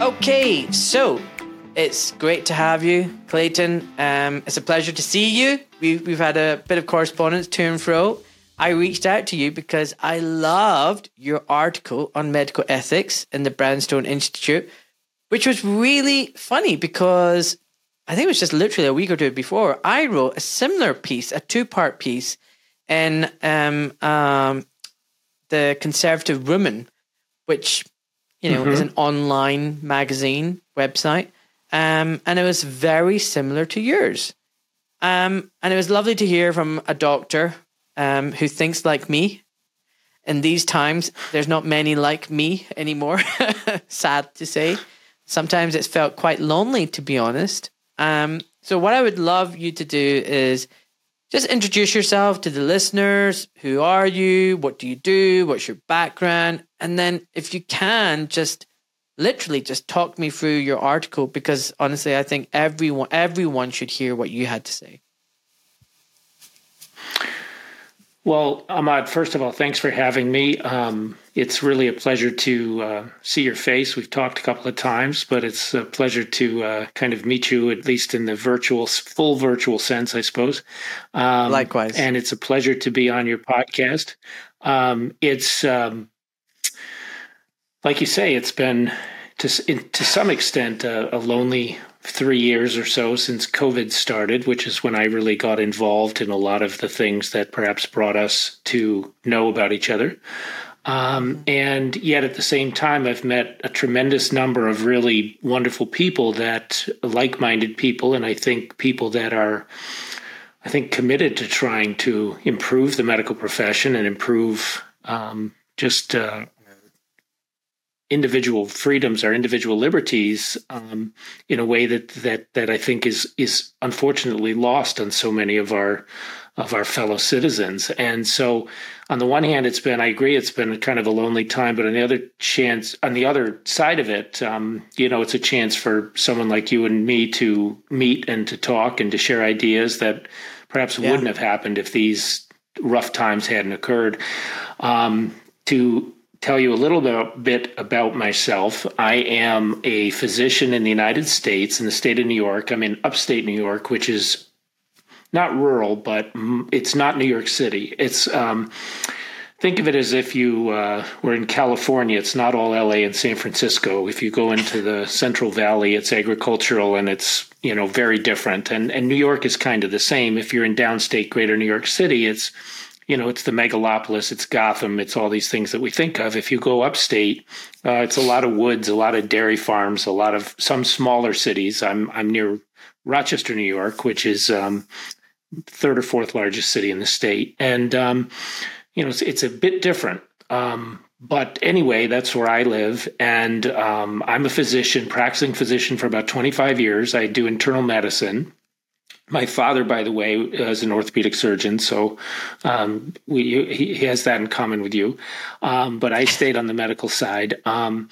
Okay, so it's great to have you, Clayton. Um, it's a pleasure to see you. We've, we've had a bit of correspondence to and fro. I reached out to you because I loved your article on medical ethics in the Brownstone Institute, which was really funny because I think it was just literally a week or two before I wrote a similar piece, a two part piece in um, um, the Conservative Woman, which you know mm-hmm. is an online magazine website, um, and it was very similar to yours. Um, and it was lovely to hear from a doctor um, who thinks like me. In these times, there's not many like me anymore. Sad to say. Sometimes it's felt quite lonely, to be honest. Um, so, what I would love you to do is just introduce yourself to the listeners. Who are you? What do you do? What's your background? And then, if you can, just literally just talk me through your article because honestly, I think everyone everyone should hear what you had to say. Well, Ahmad, first of all, thanks for having me. Um, it's really a pleasure to uh, see your face. We've talked a couple of times, but it's a pleasure to uh, kind of meet you, at least in the virtual, full virtual sense, I suppose. Um, Likewise. And it's a pleasure to be on your podcast. Um, it's, um, like you say, it's been to, to some extent a, a lonely three years or so since COVID started, which is when I really got involved in a lot of the things that perhaps brought us to know about each other. Um, and yet at the same time, I've met a tremendous number of really wonderful people that like minded people, and I think people that are, I think, committed to trying to improve the medical profession and improve um, just uh, individual freedoms, our individual liberties, um, in a way that that that I think is is unfortunately lost on so many of our of our fellow citizens. And so, on the one hand, it's been I agree it's been kind of a lonely time, but on the other chance, on the other side of it, um, you know, it's a chance for someone like you and me to meet and to talk and to share ideas that perhaps yeah. wouldn't have happened if these rough times hadn't occurred. Um, to tell you a little bit about myself. I am a physician in the United States, in the state of New York. I'm in upstate New York, which is not rural, but it's not New York City. It's um, think of it as if you uh, were in California. It's not all LA and San Francisco. If you go into the Central Valley, it's agricultural and it's you know very different. And and New York is kind of the same. If you're in downstate Greater New York City, it's you know, it's the megalopolis, it's Gotham, it's all these things that we think of. If you go upstate, uh, it's a lot of woods, a lot of dairy farms, a lot of some smaller cities. I'm I'm near Rochester, New York, which is um, third or fourth largest city in the state, and um, you know, it's, it's a bit different. Um, but anyway, that's where I live, and um, I'm a physician, practicing physician for about 25 years. I do internal medicine my father, by the way, is an orthopedic surgeon, so um, we, he, he, has that in common with you. Um, but I stayed on the medical side, um,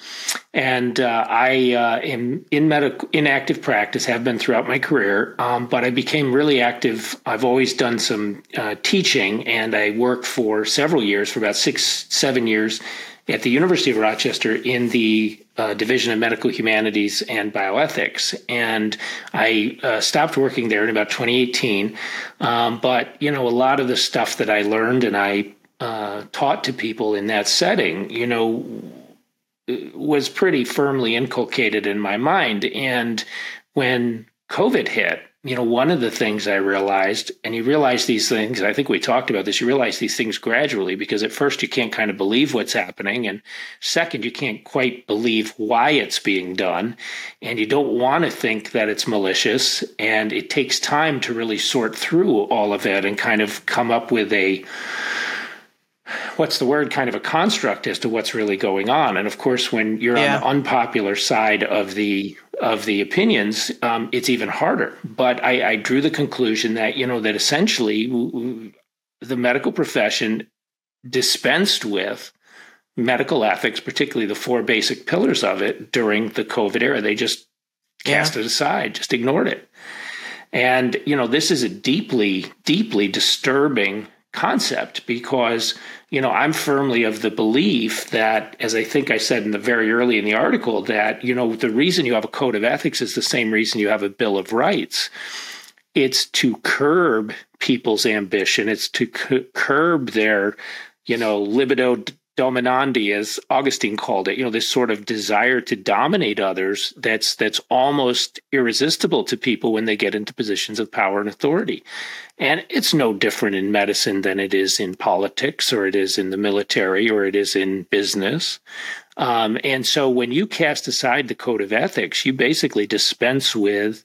and uh, I uh, am in medical in active practice. Have been throughout my career, um, but I became really active. I've always done some uh, teaching, and I worked for several years, for about six, seven years, at the University of Rochester in the uh, Division of Medical Humanities and Bioethics. And I uh, stopped working there in about 2018. Um, but, you know, a lot of the stuff that I learned and I uh, taught to people in that setting, you know, was pretty firmly inculcated in my mind. And when COVID hit, you know, one of the things I realized, and you realize these things, I think we talked about this, you realize these things gradually because at first you can't kind of believe what's happening. And second, you can't quite believe why it's being done. And you don't want to think that it's malicious. And it takes time to really sort through all of it and kind of come up with a, what's the word kind of a construct as to what's really going on and of course when you're yeah. on the unpopular side of the of the opinions um, it's even harder but I, I drew the conclusion that you know that essentially the medical profession dispensed with medical ethics particularly the four basic pillars of it during the covid era they just cast yeah. it aside just ignored it and you know this is a deeply deeply disturbing concept because you know i'm firmly of the belief that as i think i said in the very early in the article that you know the reason you have a code of ethics is the same reason you have a bill of rights. It's to curb people's ambition. It's to c- curb their you know libido dominandi as augustine called it you know this sort of desire to dominate others that's that's almost irresistible to people when they get into positions of power and authority. And it's no different in medicine than it is in politics or it is in the military or it is in business. Um, and so when you cast aside the code of ethics you basically dispense with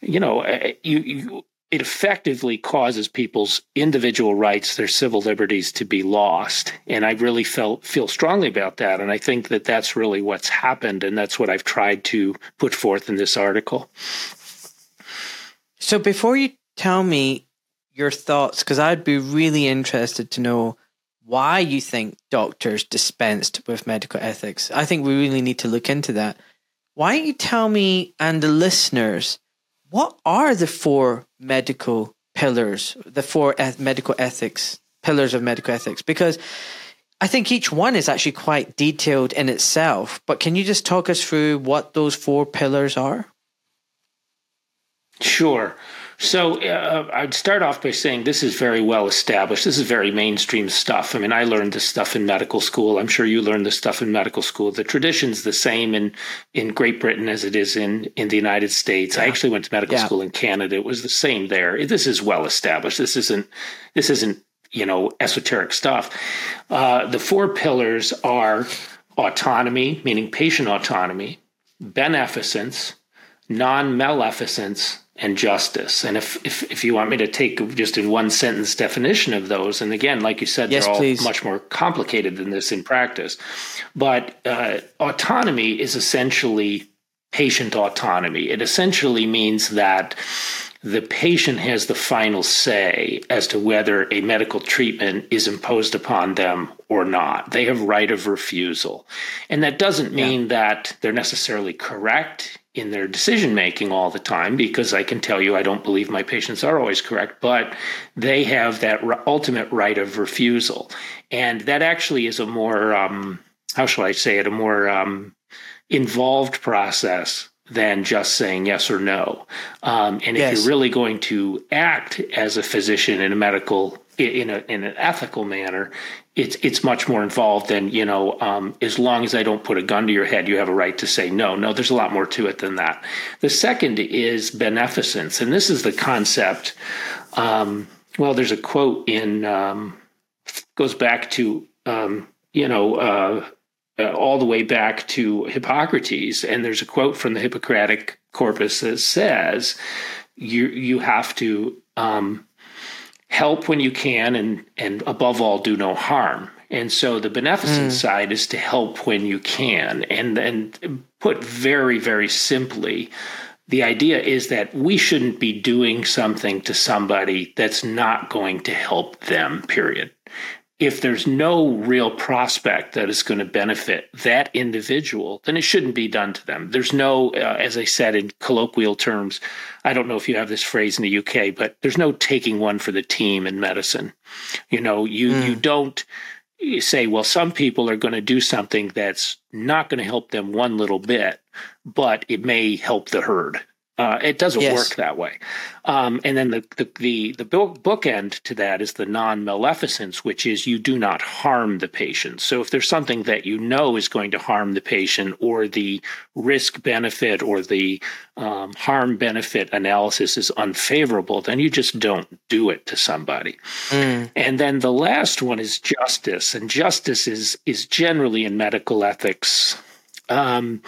you know uh, you, you it effectively causes people's individual rights, their civil liberties to be lost. And I really felt feel strongly about that. And I think that that's really what's happened. And that's what I've tried to put forth in this article. So before you tell me your thoughts, because I'd be really interested to know why you think doctors dispensed with medical ethics. I think we really need to look into that. Why don't you tell me and the listeners what are the four medical pillars, the four medical ethics, pillars of medical ethics? Because I think each one is actually quite detailed in itself. But can you just talk us through what those four pillars are? Sure. So uh, I'd start off by saying this is very well established. This is very mainstream stuff. I mean, I learned this stuff in medical school. I'm sure you learned this stuff in medical school. The tradition's the same in in Great Britain as it is in in the United States. Yeah. I actually went to medical yeah. school in Canada. It was the same there. This is well established. This isn't this isn't you know esoteric stuff. Uh, the four pillars are autonomy, meaning patient autonomy, beneficence, non maleficence, and justice. And if, if, if you want me to take just in one sentence definition of those, and again, like you said, yes, they're all please. much more complicated than this in practice. But uh, autonomy is essentially patient autonomy. It essentially means that the patient has the final say as to whether a medical treatment is imposed upon them or not. They have right of refusal. And that doesn't mean yeah. that they're necessarily correct in their decision making all the time because I can tell you I don't believe my patients are always correct, but they have that ultimate right of refusal. And that actually is a more, um, how shall I say it, a more um, involved process than just saying yes or no. Um, and yes. if you're really going to act as a physician in a medical in a in an ethical manner, it's it's much more involved than you know. Um, as long as I don't put a gun to your head, you have a right to say no. No, there's a lot more to it than that. The second is beneficence, and this is the concept. Um, well, there's a quote in um, goes back to um, you know. Uh, uh, all the way back to Hippocrates, and there's a quote from the Hippocratic corpus that says, "You you have to um, help when you can and and above all do no harm. And so the beneficent mm. side is to help when you can. And and put very very simply the idea is that we shouldn't be doing something to somebody that's not going to help them period if there's no real prospect that is going to benefit that individual, then it shouldn't be done to them. There's no, uh, as I said in colloquial terms, I don't know if you have this phrase in the UK, but there's no taking one for the team in medicine. You know, you mm. you don't say, well, some people are going to do something that's not going to help them one little bit, but it may help the herd. Uh, it doesn't yes. work that way. Um, and then the the the, the book, bookend to that is the non maleficence, which is you do not harm the patient. So if there's something that you know is going to harm the patient, or the risk benefit or the um, harm benefit analysis is unfavorable, then you just don't do it to somebody. Mm. And then the last one is justice, and justice is is generally in medical ethics um,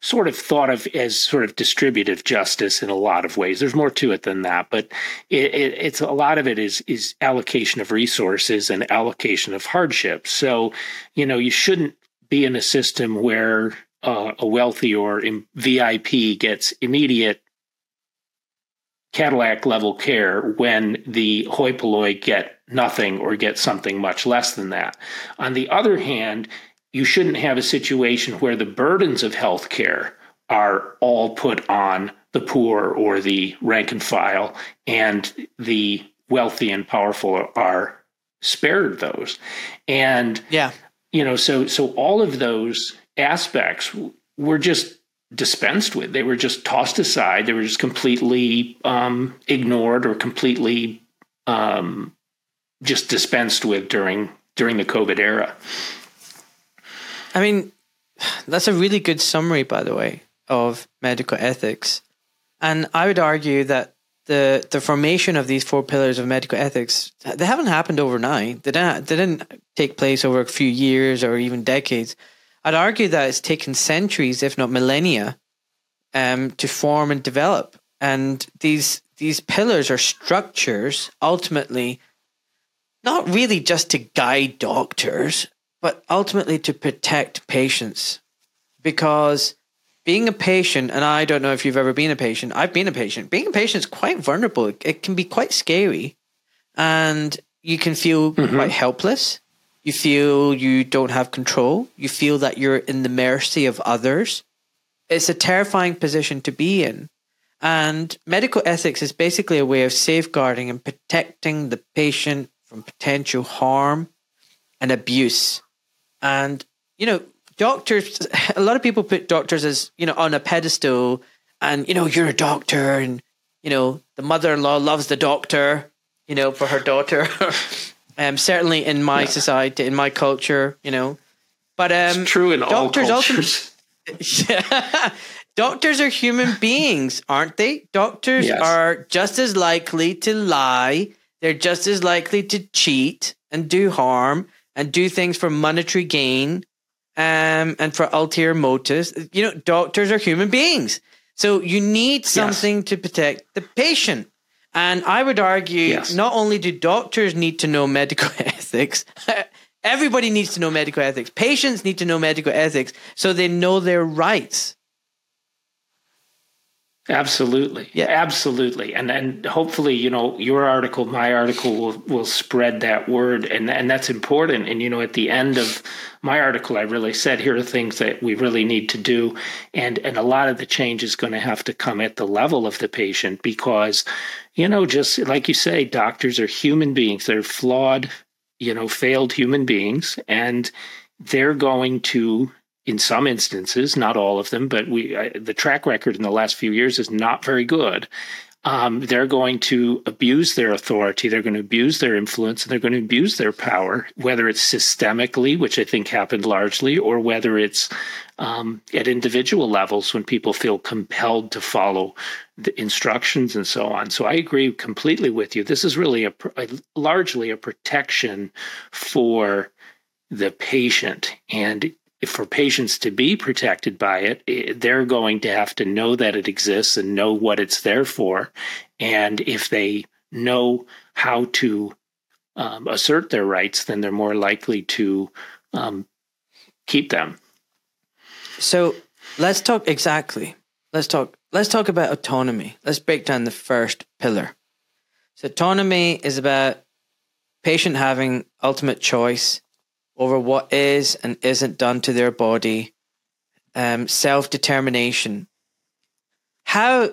sort of thought of as sort of distributive justice in a lot of ways. There's more to it than that, but it, it, it's a lot of it is is allocation of resources and allocation of hardship. So, you know, you shouldn't be in a system where uh, a wealthy or VIP gets immediate Cadillac level care when the hoi polloi get nothing or get something much less than that. On the other hand, you shouldn't have a situation where the burdens of healthcare are all put on the poor or the rank and file, and the wealthy and powerful are spared those. And yeah, you know, so so all of those aspects were just dispensed with. They were just tossed aside. They were just completely um, ignored or completely um, just dispensed with during during the COVID era. I mean, that's a really good summary, by the way, of medical ethics. And I would argue that the the formation of these four pillars of medical ethics they haven't happened overnight. They didn't, they didn't take place over a few years or even decades. I'd argue that it's taken centuries, if not millennia, um, to form and develop. And these these pillars are structures ultimately not really just to guide doctors, but ultimately to protect patients. Because being a patient, and I don't know if you've ever been a patient, I've been a patient. Being a patient is quite vulnerable. It can be quite scary. And you can feel mm-hmm. quite helpless. You feel you don't have control. You feel that you're in the mercy of others. It's a terrifying position to be in. And medical ethics is basically a way of safeguarding and protecting the patient from potential harm and abuse. And, you know, doctors, a lot of people put doctors as, you know, on a pedestal and, you know, you're a doctor and, you know, the mother in law loves the doctor, you know, for her daughter. um, certainly in my yeah. society, in my culture, you know. But um, it's true in doctors all cultures. doctors are human beings, aren't they? Doctors yes. are just as likely to lie. They're just as likely to cheat and do harm and do things for monetary gain um, and for ulterior motives. You know, doctors are human beings. So you need something yes. to protect the patient. And I would argue yes. not only do doctors need to know medical ethics, everybody needs to know medical ethics. Patients need to know medical ethics so they know their rights. Absolutely. Yeah. Absolutely. And and hopefully, you know, your article, my article will, will spread that word and and that's important. And you know, at the end of my article I really said here are things that we really need to do and and a lot of the change is going to have to come at the level of the patient because you know, just like you say, doctors are human beings. They're flawed, you know, failed human beings and they're going to in some instances, not all of them, but we uh, the track record in the last few years is not very good. Um, they're going to abuse their authority, they're going to abuse their influence, and they're going to abuse their power, whether it's systemically, which I think happened largely, or whether it's um, at individual levels when people feel compelled to follow the instructions and so on. So I agree completely with you. This is really a, a largely a protection for the patient and for patients to be protected by it, they're going to have to know that it exists and know what it's there for. And if they know how to um, assert their rights, then they're more likely to um, keep them. So let's talk exactly. Let's talk. Let's talk about autonomy. Let's break down the first pillar. So autonomy is about patient having ultimate choice over what is and isn't done to their body, um, self determination. How?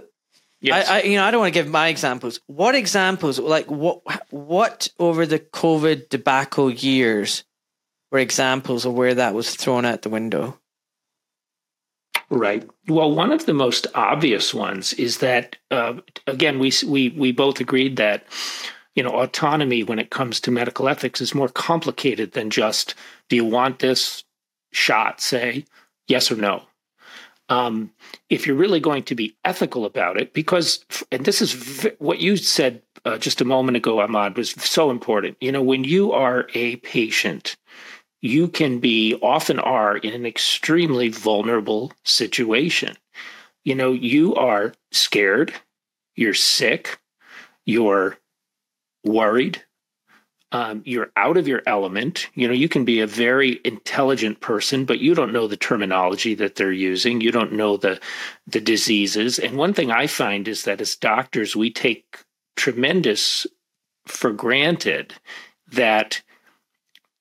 Yes. I, I, you know, I don't want to give my examples. What examples, like what, what over the COVID debacle years, were examples of where that was thrown out the window? Right. Well, one of the most obvious ones is that uh, again, we we we both agreed that you know, autonomy when it comes to medical ethics is more complicated than just do you want this shot, say yes or no. Um, if you're really going to be ethical about it, because, and this is v- what you said uh, just a moment ago, Ahmad, was so important. You know, when you are a patient, you can be, often are, in an extremely vulnerable situation. You know, you are scared, you're sick, you're worried. Um, you're out of your element. You know, you can be a very intelligent person, but you don't know the terminology that they're using. You don't know the the diseases. And one thing I find is that as doctors, we take tremendous for granted that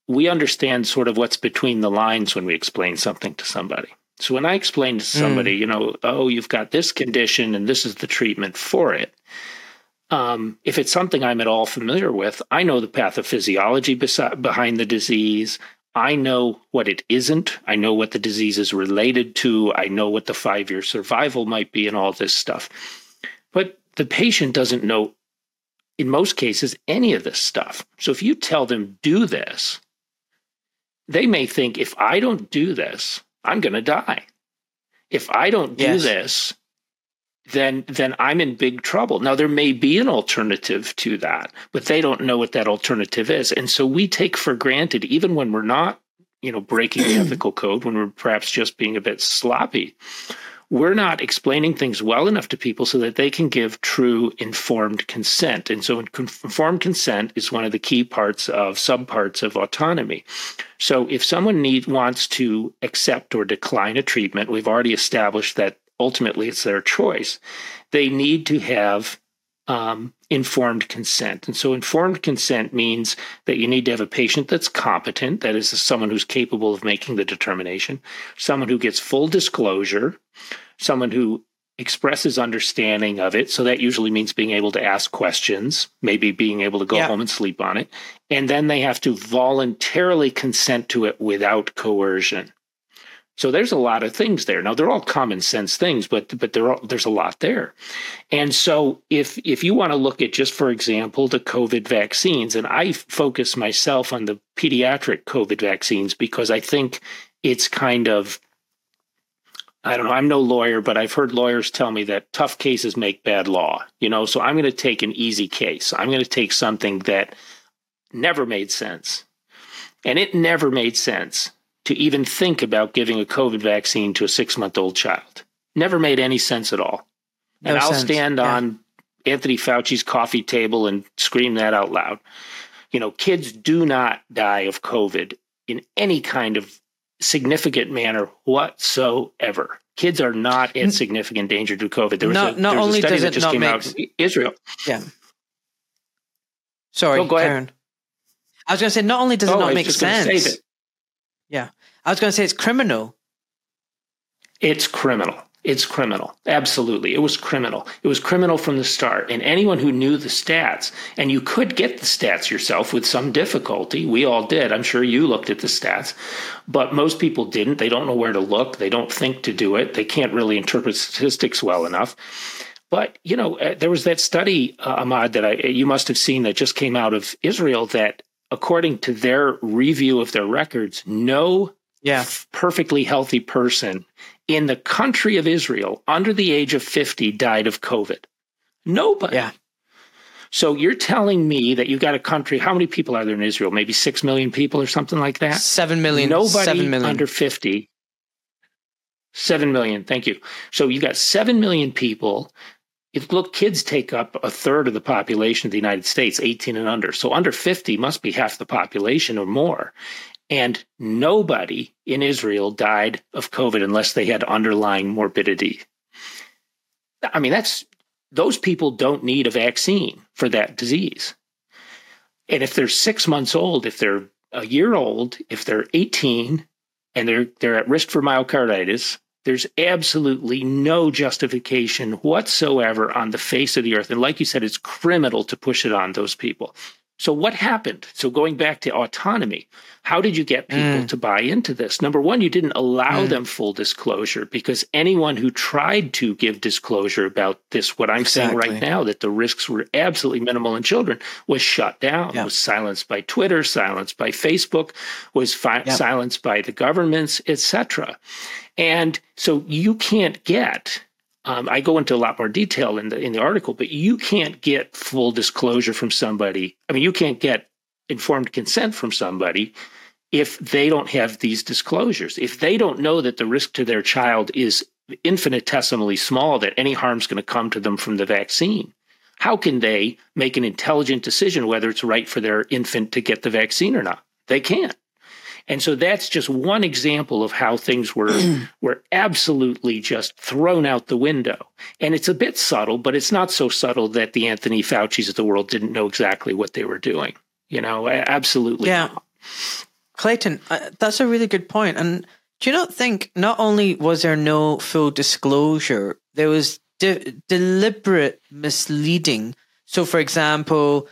we understand sort of what's between the lines when we explain something to somebody. So when I explain to somebody, mm. you know, oh, you've got this condition and this is the treatment for it, um, if it's something I'm at all familiar with, I know the pathophysiology besi- behind the disease. I know what it isn't. I know what the disease is related to. I know what the five year survival might be and all this stuff. But the patient doesn't know, in most cases, any of this stuff. So if you tell them, do this, they may think, if I don't do this, I'm going to die. If I don't do yes. this, then then I'm in big trouble. Now there may be an alternative to that, but they don't know what that alternative is. And so we take for granted even when we're not, you know, breaking the ethical code, when we're perhaps just being a bit sloppy, we're not explaining things well enough to people so that they can give true informed consent. And so informed consent is one of the key parts of subparts of autonomy. So if someone need wants to accept or decline a treatment, we've already established that ultimately it's their choice. They need to have um, informed consent. And so, informed consent means that you need to have a patient that's competent, that is, someone who's capable of making the determination, someone who gets full disclosure, someone who expresses understanding of it. So, that usually means being able to ask questions, maybe being able to go yeah. home and sleep on it. And then they have to voluntarily consent to it without coercion. So there's a lot of things there. Now they're all common sense things, but but there's a lot there. And so if if you want to look at just for example the COVID vaccines, and I focus myself on the pediatric COVID vaccines because I think it's kind of I don't know. I'm no lawyer, but I've heard lawyers tell me that tough cases make bad law. You know, so I'm going to take an easy case. I'm going to take something that never made sense. And it never made sense to even think about giving a COVID vaccine to a six month old child. Never made any sense at all. No and I'll sense. stand yeah. on Anthony Fauci's coffee table and scream that out loud. You know, kids do not die of COVID in any kind of significant manner whatsoever. Kids are not in significant danger to COVID. There was not, a, not only a study does that just came make, out Israel. Yeah. Sorry, oh, go Karen. Ahead. I was going to say, not only does oh, it not make sense. Yeah. I was going to say it's criminal. It's criminal. It's criminal. Absolutely. It was criminal. It was criminal from the start. And anyone who knew the stats, and you could get the stats yourself with some difficulty. We all did. I'm sure you looked at the stats, but most people didn't. They don't know where to look. They don't think to do it. They can't really interpret statistics well enough. But, you know, uh, there was that study, uh, Ahmad, that I, you must have seen that just came out of Israel that according to their review of their records, no yeah. perfectly healthy person in the country of Israel under the age of 50 died of COVID. Nobody. Yeah. So you're telling me that you've got a country, how many people are there in Israel? Maybe 6 million people or something like that? 7 million. Nobody 7 million. under 50. 7 million. Thank you. So you've got 7 million people if look, kids take up a third of the population of the United States, 18 and under. So under 50 must be half the population or more. And nobody in Israel died of COVID unless they had underlying morbidity. I mean, that's those people don't need a vaccine for that disease. And if they're six months old, if they're a year old, if they're 18 and they're they're at risk for myocarditis, there's absolutely no justification whatsoever on the face of the earth. And like you said, it's criminal to push it on those people. So, what happened? So, going back to autonomy, how did you get people mm. to buy into this? Number one, you didn't allow mm. them full disclosure because anyone who tried to give disclosure about this, what I'm exactly. saying right now, that the risks were absolutely minimal in children, was shut down, yeah. was silenced by Twitter, silenced by Facebook, was fi- yeah. silenced by the governments, etc. And so you can't get um, I go into a lot more detail in the in the article, but you can't get full disclosure from somebody. I mean, you can't get informed consent from somebody if they don't have these disclosures. If they don't know that the risk to their child is infinitesimally small, that any harm's going to come to them from the vaccine, how can they make an intelligent decision whether it's right for their infant to get the vaccine or not? They can't. And so that's just one example of how things were were absolutely just thrown out the window. And it's a bit subtle, but it's not so subtle that the Anthony Fauci's of the world didn't know exactly what they were doing. You know, absolutely. Yeah. Not. Clayton, uh, that's a really good point. And do you not think not only was there no full disclosure, there was de- deliberate misleading So, for example,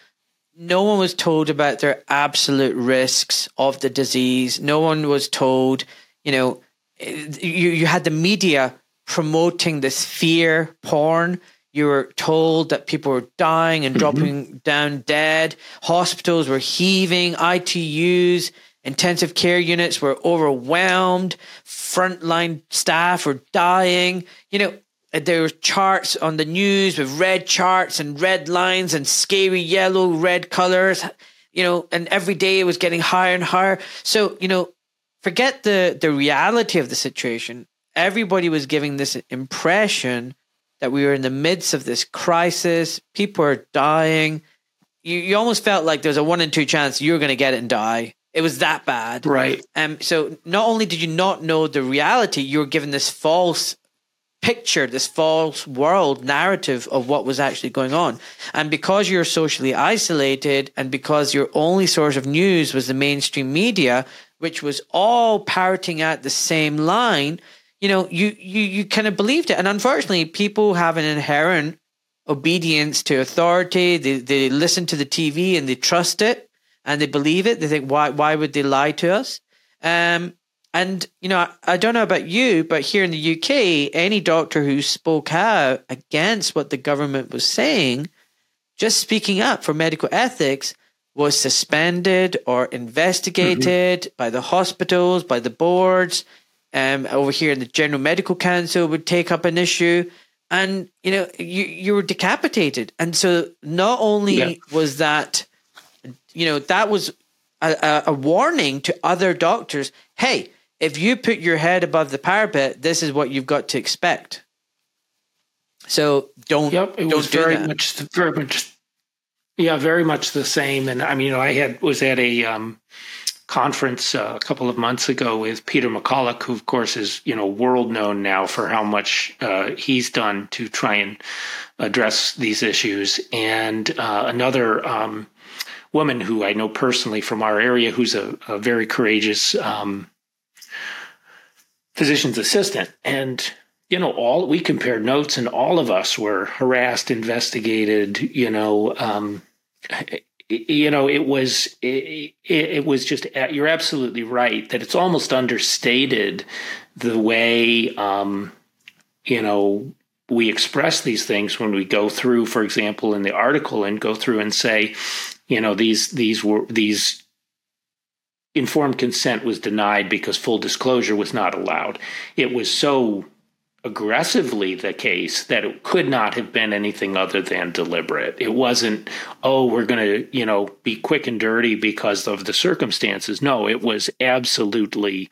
no one was told about their absolute risks of the disease. No one was told, you know, you, you had the media promoting this fear porn. You were told that people were dying and mm-hmm. dropping down dead. Hospitals were heaving. ITUs, intensive care units were overwhelmed. Frontline staff were dying. You know, there were charts on the news with red charts and red lines and scary yellow red colors you know and every day it was getting higher and higher. So you know forget the the reality of the situation. Everybody was giving this impression that we were in the midst of this crisis. People are dying. You, you almost felt like there's a one in two chance you were going to get it and die. It was that bad. Right. Um so not only did you not know the reality you were given this false picture, this false world narrative of what was actually going on. And because you're socially isolated and because your only source of news was the mainstream media, which was all parroting at the same line, you know, you, you, you kind of believed it. And unfortunately, people have an inherent obedience to authority. They, they listen to the TV and they trust it and they believe it. They think, why, why would they lie to us? Um, and, you know, I, don't know about you, but here in the UK, any doctor who spoke out against what the government was saying, just speaking up for medical ethics, was suspended or investigated mm-hmm. by the hospitals, by the boards. Um, over here in the General Medical Council would take up an issue, and you know you you were decapitated. And so not only yeah. was that, you know, that was a, a warning to other doctors. Hey, if you put your head above the parapet, this is what you've got to expect. So don't. Yep, it don't was very that. much, very much. Yeah, very much the same. And I mean, you know, I had was at a um, conference uh, a couple of months ago with Peter McCullough, who of course is you know world known now for how much uh, he's done to try and address these issues, and uh, another. Um, woman who I know personally from our area, who's a, a very courageous um, physician's assistant. And, you know, all we compared notes and all of us were harassed, investigated, you know, um, you know, it was it, it, was just you're absolutely right that it's almost understated the way um, you know we express these things when we go through, for example, in the article and go through and say, you know, these these were these informed consent was denied because full disclosure was not allowed. It was so aggressively the case that it could not have been anything other than deliberate. It wasn't, oh, we're going to, you know, be quick and dirty because of the circumstances. No, it was absolutely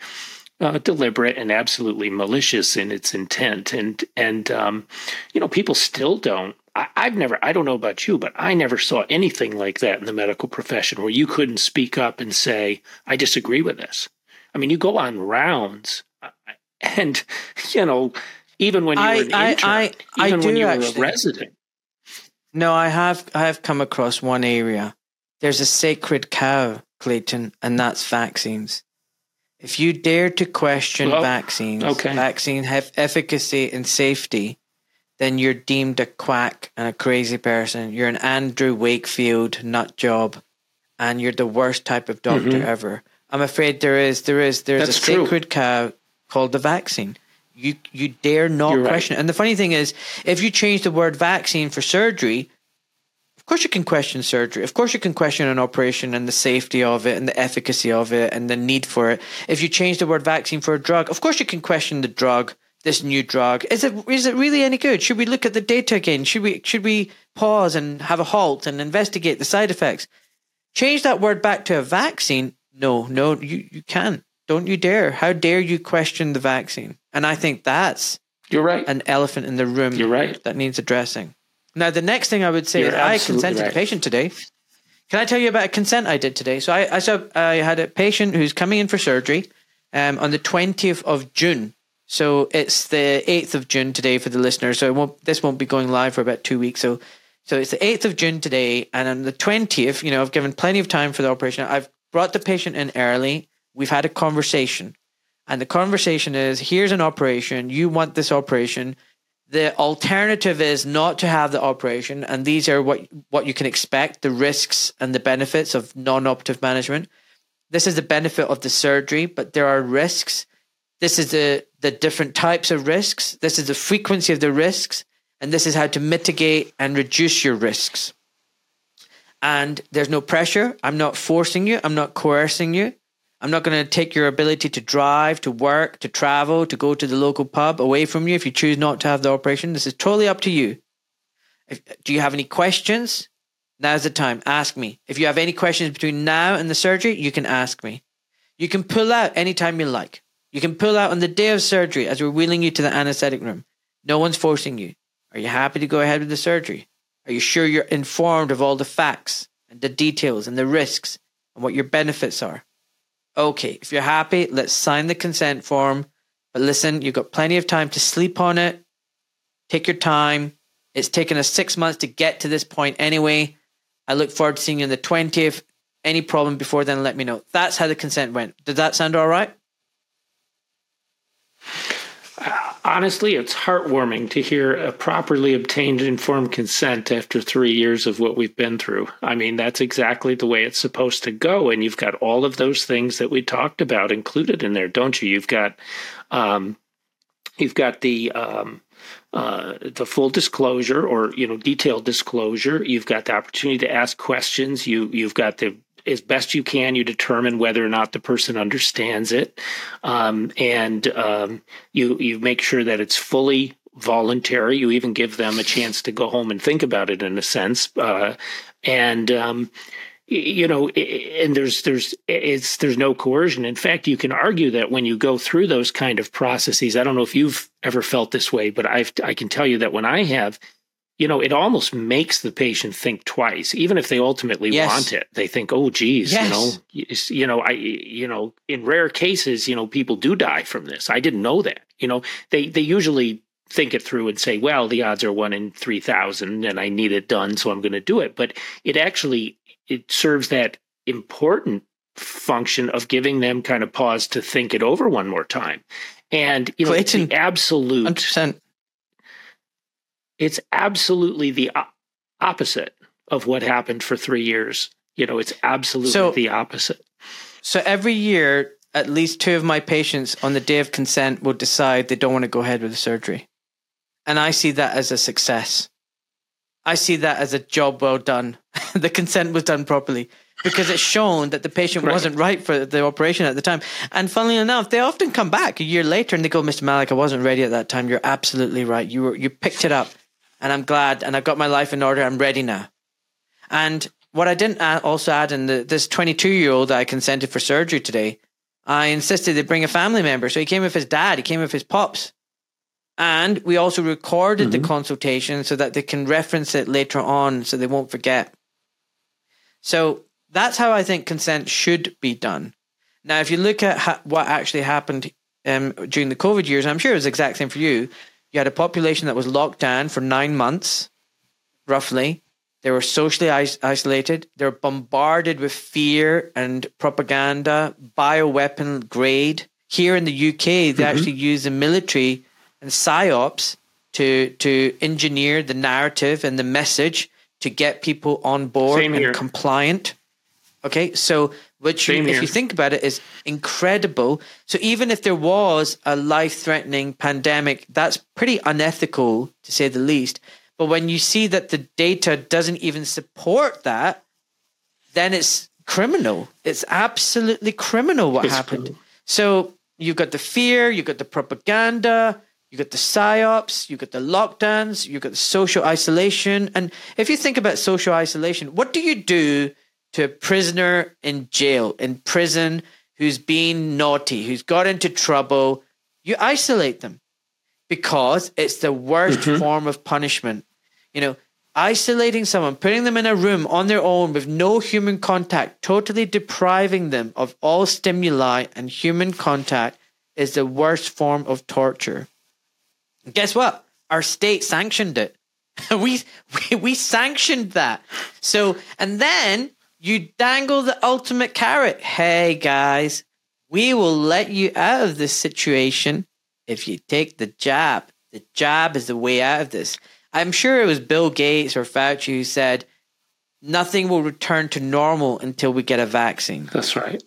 uh, deliberate and absolutely malicious in its intent. And and um, you know, people still don't I, have never, I don't know about you, but I never saw anything like that in the medical profession where you couldn't speak up and say, I disagree with this. I mean, you go on rounds uh, and, you know, even when you were an I, intern, I, I, even when you were actually. a resident. No, I have, I have come across one area. There's a sacred cow, Clayton, and that's vaccines. If you dare to question well, vaccines, okay. vaccine have efficacy and safety, then you're deemed a quack and a crazy person. You're an Andrew Wakefield nut job, and you're the worst type of doctor mm-hmm. ever. I'm afraid there is there is there's That's a true. sacred cow called the vaccine. You you dare not you're question right. it. And the funny thing is, if you change the word vaccine for surgery, of course you can question surgery. Of course you can question an operation and the safety of it and the efficacy of it and the need for it. If you change the word vaccine for a drug, of course you can question the drug this new drug. Is it is it really any good? Should we look at the data again? Should we should we pause and have a halt and investigate the side effects? Change that word back to a vaccine. No, no, you, you can't. Don't you dare. How dare you question the vaccine? And I think that's You're right. An elephant in the room You're right. that needs addressing. Now the next thing I would say You're is I consented right. a patient today. Can I tell you about a consent I did today? So I I, saw, I had a patient who's coming in for surgery um, on the 20th of June so it's the 8th of June today for the listeners. So won't, this won't be going live for about two weeks. So so it's the 8th of June today. And on the 20th, you know, I've given plenty of time for the operation. I've brought the patient in early. We've had a conversation. And the conversation is here's an operation. You want this operation. The alternative is not to have the operation, and these are what what you can expect: the risks and the benefits of non-operative management. This is the benefit of the surgery, but there are risks. This is the the different types of risks. This is the frequency of the risks, and this is how to mitigate and reduce your risks. And there's no pressure. I'm not forcing you. I'm not coercing you. I'm not going to take your ability to drive, to work, to travel, to go to the local pub away from you if you choose not to have the operation. This is totally up to you. If, do you have any questions? Now's the time. Ask me. If you have any questions between now and the surgery, you can ask me. You can pull out anytime you like. You can pull out on the day of surgery as we're wheeling you to the anesthetic room. No one's forcing you. Are you happy to go ahead with the surgery? Are you sure you're informed of all the facts and the details and the risks and what your benefits are? Okay, if you're happy, let's sign the consent form. But listen, you've got plenty of time to sleep on it. Take your time. It's taken us six months to get to this point anyway. I look forward to seeing you on the 20th. Any problem before then, let me know. That's how the consent went. Did that sound all right? Honestly, it's heartwarming to hear a properly obtained informed consent after three years of what we've been through. I mean, that's exactly the way it's supposed to go. And you've got all of those things that we talked about included in there, don't you? You've got, um, you've got the, um, uh, the full disclosure or you know detailed disclosure. You've got the opportunity to ask questions. You you've got the as best you can, you determine whether or not the person understands it, um, and um, you you make sure that it's fully voluntary. You even give them a chance to go home and think about it in a sense, uh, and um, you know, and there's there's it's there's no coercion. In fact, you can argue that when you go through those kind of processes, I don't know if you've ever felt this way, but I've I can tell you that when I have you know, it almost makes the patient think twice, even if they ultimately yes. want it. They think, "Oh, geez, yes. you know, you know, I, you know, in rare cases, you know, people do die from this. I didn't know that. You know, they they usually think it through and say, well, the odds are one in three thousand, and I need it done, so I'm going to do it. But it actually it serves that important function of giving them kind of pause to think it over one more time. And you know, Clayton, it's the absolute 100%. It's absolutely the opposite of what happened for three years. You know, it's absolutely so, the opposite. So every year, at least two of my patients on the day of consent will decide they don't want to go ahead with the surgery. And I see that as a success. I see that as a job well done. the consent was done properly because it's shown that the patient right. wasn't right for the operation at the time. And funnily enough, they often come back a year later and they go, Mr. Malik, I wasn't ready at that time. You're absolutely right. You were, you picked it up and I'm glad and I've got my life in order. I'm ready now. And what I didn't also add in the, this 22 year old I consented for surgery today, I insisted they bring a family member. So he came with his dad, he came with his pops. And we also recorded mm-hmm. the consultation so that they can reference it later on so they won't forget. So that's how I think consent should be done. Now, if you look at ha- what actually happened um, during the COVID years, I'm sure it was the exact same for you. You had a population that was locked down for nine months, roughly. They were socially is- isolated. They were bombarded with fear and propaganda, bioweapon grade. Here in the UK, they mm-hmm. actually use the military and psyops to to engineer the narrative and the message to get people on board and compliant. Okay, so which you, if you think about it is incredible. So even if there was a life-threatening pandemic, that's pretty unethical to say the least. But when you see that the data doesn't even support that, then it's criminal. It's absolutely criminal what it's happened. Criminal. So you've got the fear, you've got the propaganda, you got the psyops, you got the lockdowns, you've got the social isolation. And if you think about social isolation, what do you do to a prisoner in jail, in prison, who's been naughty, who's got into trouble, you isolate them because it's the worst mm-hmm. form of punishment. You know, isolating someone, putting them in a room on their own with no human contact, totally depriving them of all stimuli and human contact is the worst form of torture. And guess what? Our state sanctioned it. we, we we sanctioned that. So and then you dangle the ultimate carrot. Hey guys, we will let you out of this situation if you take the jab. the jab is the way out of this. I'm sure it was Bill Gates or Fauci who said nothing will return to normal until we get a vaccine. That's right.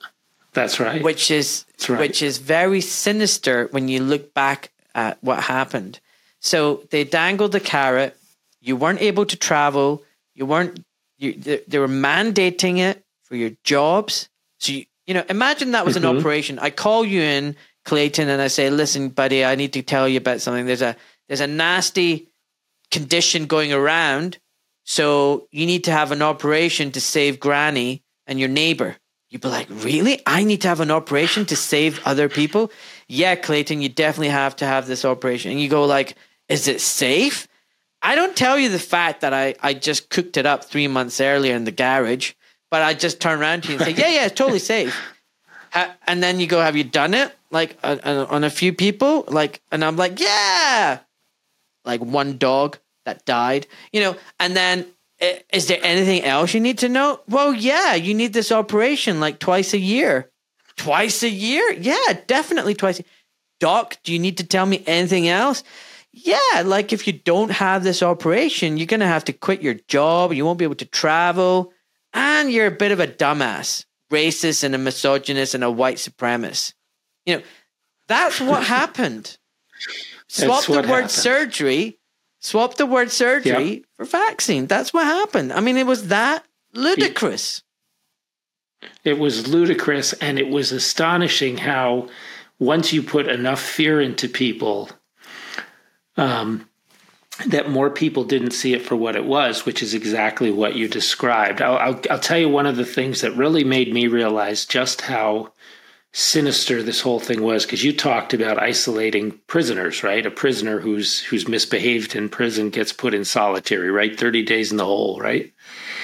That's right. Which is right. which is very sinister when you look back at what happened. So they dangled the carrot. You weren't able to travel. You weren't. You, they, they were mandating it for your jobs. So you, you know, imagine that was mm-hmm. an operation. I call you in, Clayton, and I say, "Listen, buddy, I need to tell you about something. There's a there's a nasty condition going around, so you need to have an operation to save Granny and your neighbor." You'd be like, "Really? I need to have an operation to save other people?" Yeah, Clayton, you definitely have to have this operation. And you go like, "Is it safe?" I don't tell you the fact that I, I just cooked it up three months earlier in the garage but I just turn around to you and say, yeah, yeah, it's totally safe. and then you go, have you done it? Like uh, uh, on a few people, like, and I'm like, yeah, like one dog that died, you know. And then, is there anything else you need to know? Well, yeah, you need this operation like twice a year. Twice a year? Yeah, definitely twice. Doc, do you need to tell me anything else? Yeah, like if you don't have this operation, you're gonna have to quit your job. You won't be able to travel and you're a bit of a dumbass, racist and a misogynist and a white supremacist. You know, that's what happened. Swap the word happened. surgery, swap the word surgery yep. for vaccine. That's what happened. I mean, it was that ludicrous. It was ludicrous, and it was astonishing how once you put enough fear into people, um, that more people didn't see it for what it was, which is exactly what you described. I'll, I'll, I'll, tell you one of the things that really made me realize just how sinister this whole thing was, because you talked about isolating prisoners, right? A prisoner who's who's misbehaved in prison gets put in solitary, right? Thirty days in the hole, right?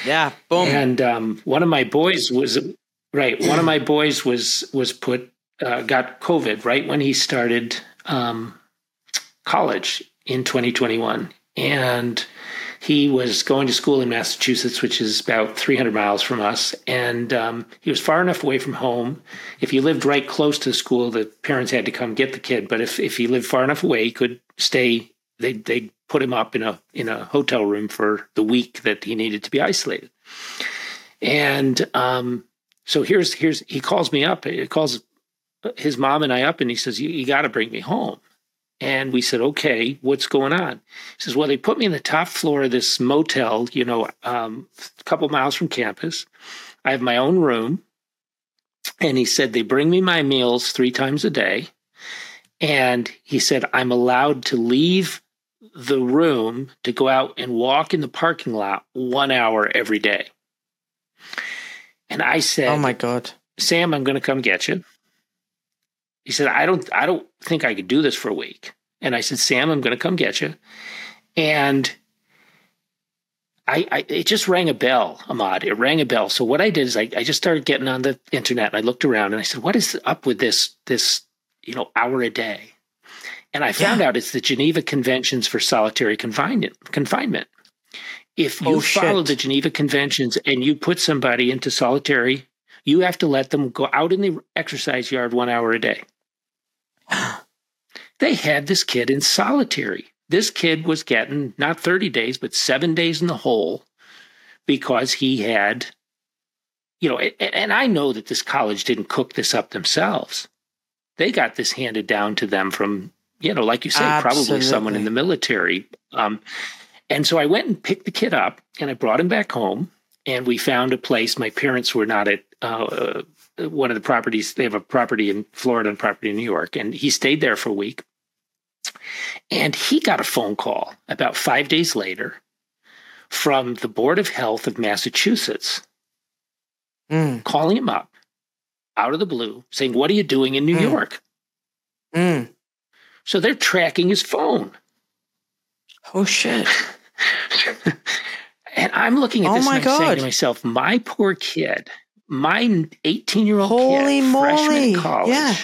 Yeah, boom. And um, one of my boys was right. One of my boys was was put uh, got COVID right when he started um, college in 2021. And he was going to school in Massachusetts, which is about 300 miles from us. And um, he was far enough away from home. If he lived right close to the school, the parents had to come get the kid. But if, if he lived far enough away, he could stay. They they put him up in a in a hotel room for the week that he needed to be isolated. And um, so here's here's he calls me up. He calls his mom and I up, and he says, "You, you got to bring me home." And we said, okay, what's going on? He says, well, they put me in the top floor of this motel, you know, um, a couple miles from campus. I have my own room. And he said, they bring me my meals three times a day. And he said, I'm allowed to leave the room to go out and walk in the parking lot one hour every day. And I said, Oh my God. Sam, I'm going to come get you. He said, I don't, I don't think I could do this for a week. And I said, Sam, I'm going to come get you. And I, I, it just rang a bell, Ahmad. It rang a bell. So what I did is I, I just started getting on the internet and I looked around and I said, what is up with this, this, you know, hour a day? And I found yeah. out it's the Geneva Conventions for Solitary Confinement. Confinement. If you oh, follow the Geneva Conventions and you put somebody into solitary, you have to let them go out in the exercise yard one hour a day. they had this kid in solitary. This kid was getting not 30 days, but seven days in the hole because he had, you know, and I know that this college didn't cook this up themselves. They got this handed down to them from, you know, like you say, Absolutely. probably someone in the military. Um, and so I went and picked the kid up and I brought him back home and we found a place. My parents were not at uh, one of the properties. They have a property in Florida and property in New York, and he stayed there for a week. And he got a phone call about five days later from the Board of Health of Massachusetts, mm. calling him up out of the blue, saying, "What are you doing in New mm. York?" Mm. So they're tracking his phone. Oh shit! and I'm looking at oh this and I'm God. saying to myself, "My poor kid." My 18 year old kid, moly. freshman college, yeah.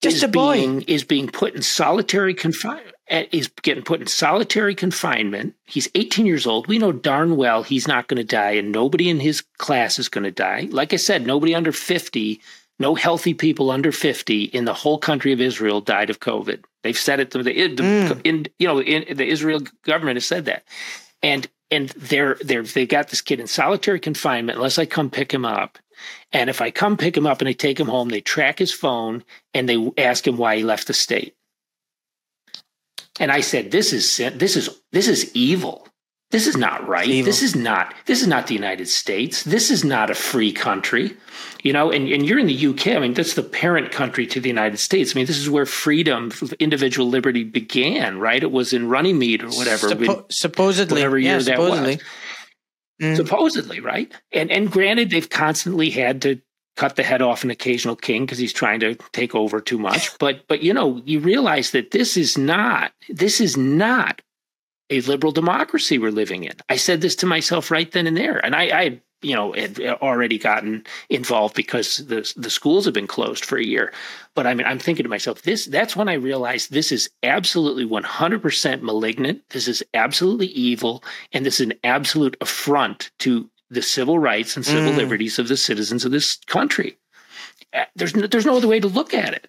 just a boy, being, is being put in solitary confinement. Is getting put in solitary confinement. He's 18 years old. We know darn well he's not going to die, and nobody in his class is going to die. Like I said, nobody under 50 no healthy people under 50 in the whole country of Israel died of COVID. They've said it. The, the mm. in, you know, in, the Israel government has said that, and and they're they're they got this kid in solitary confinement unless I come pick him up. And if I come pick him up and I take him home, they track his phone and they ask him why he left the state. And I said, "This is this is this is evil. This is not right. This is not this is not the United States. This is not a free country." You know, and, and you're in the UK. I mean, that's the parent country to the United States. I mean, this is where freedom, individual liberty began, right? It was in Runnymede or whatever. Suppo- supposedly, whatever year yeah, that supposedly. was. Mm. Supposedly, right? And and granted, they've constantly had to cut the head off an occasional king because he's trying to take over too much. But but you know, you realize that this is not this is not a liberal democracy we're living in. I said this to myself right then and there, and I, I you know had already gotten involved because the the schools have been closed for a year. But i mean i'm thinking to myself this that's when i realized this is absolutely 100% malignant. This is absolutely evil. And this is an absolute affront to the civil rights and civil mm. liberties of the citizens of this country. Uh, there's no, there's no other way to look at it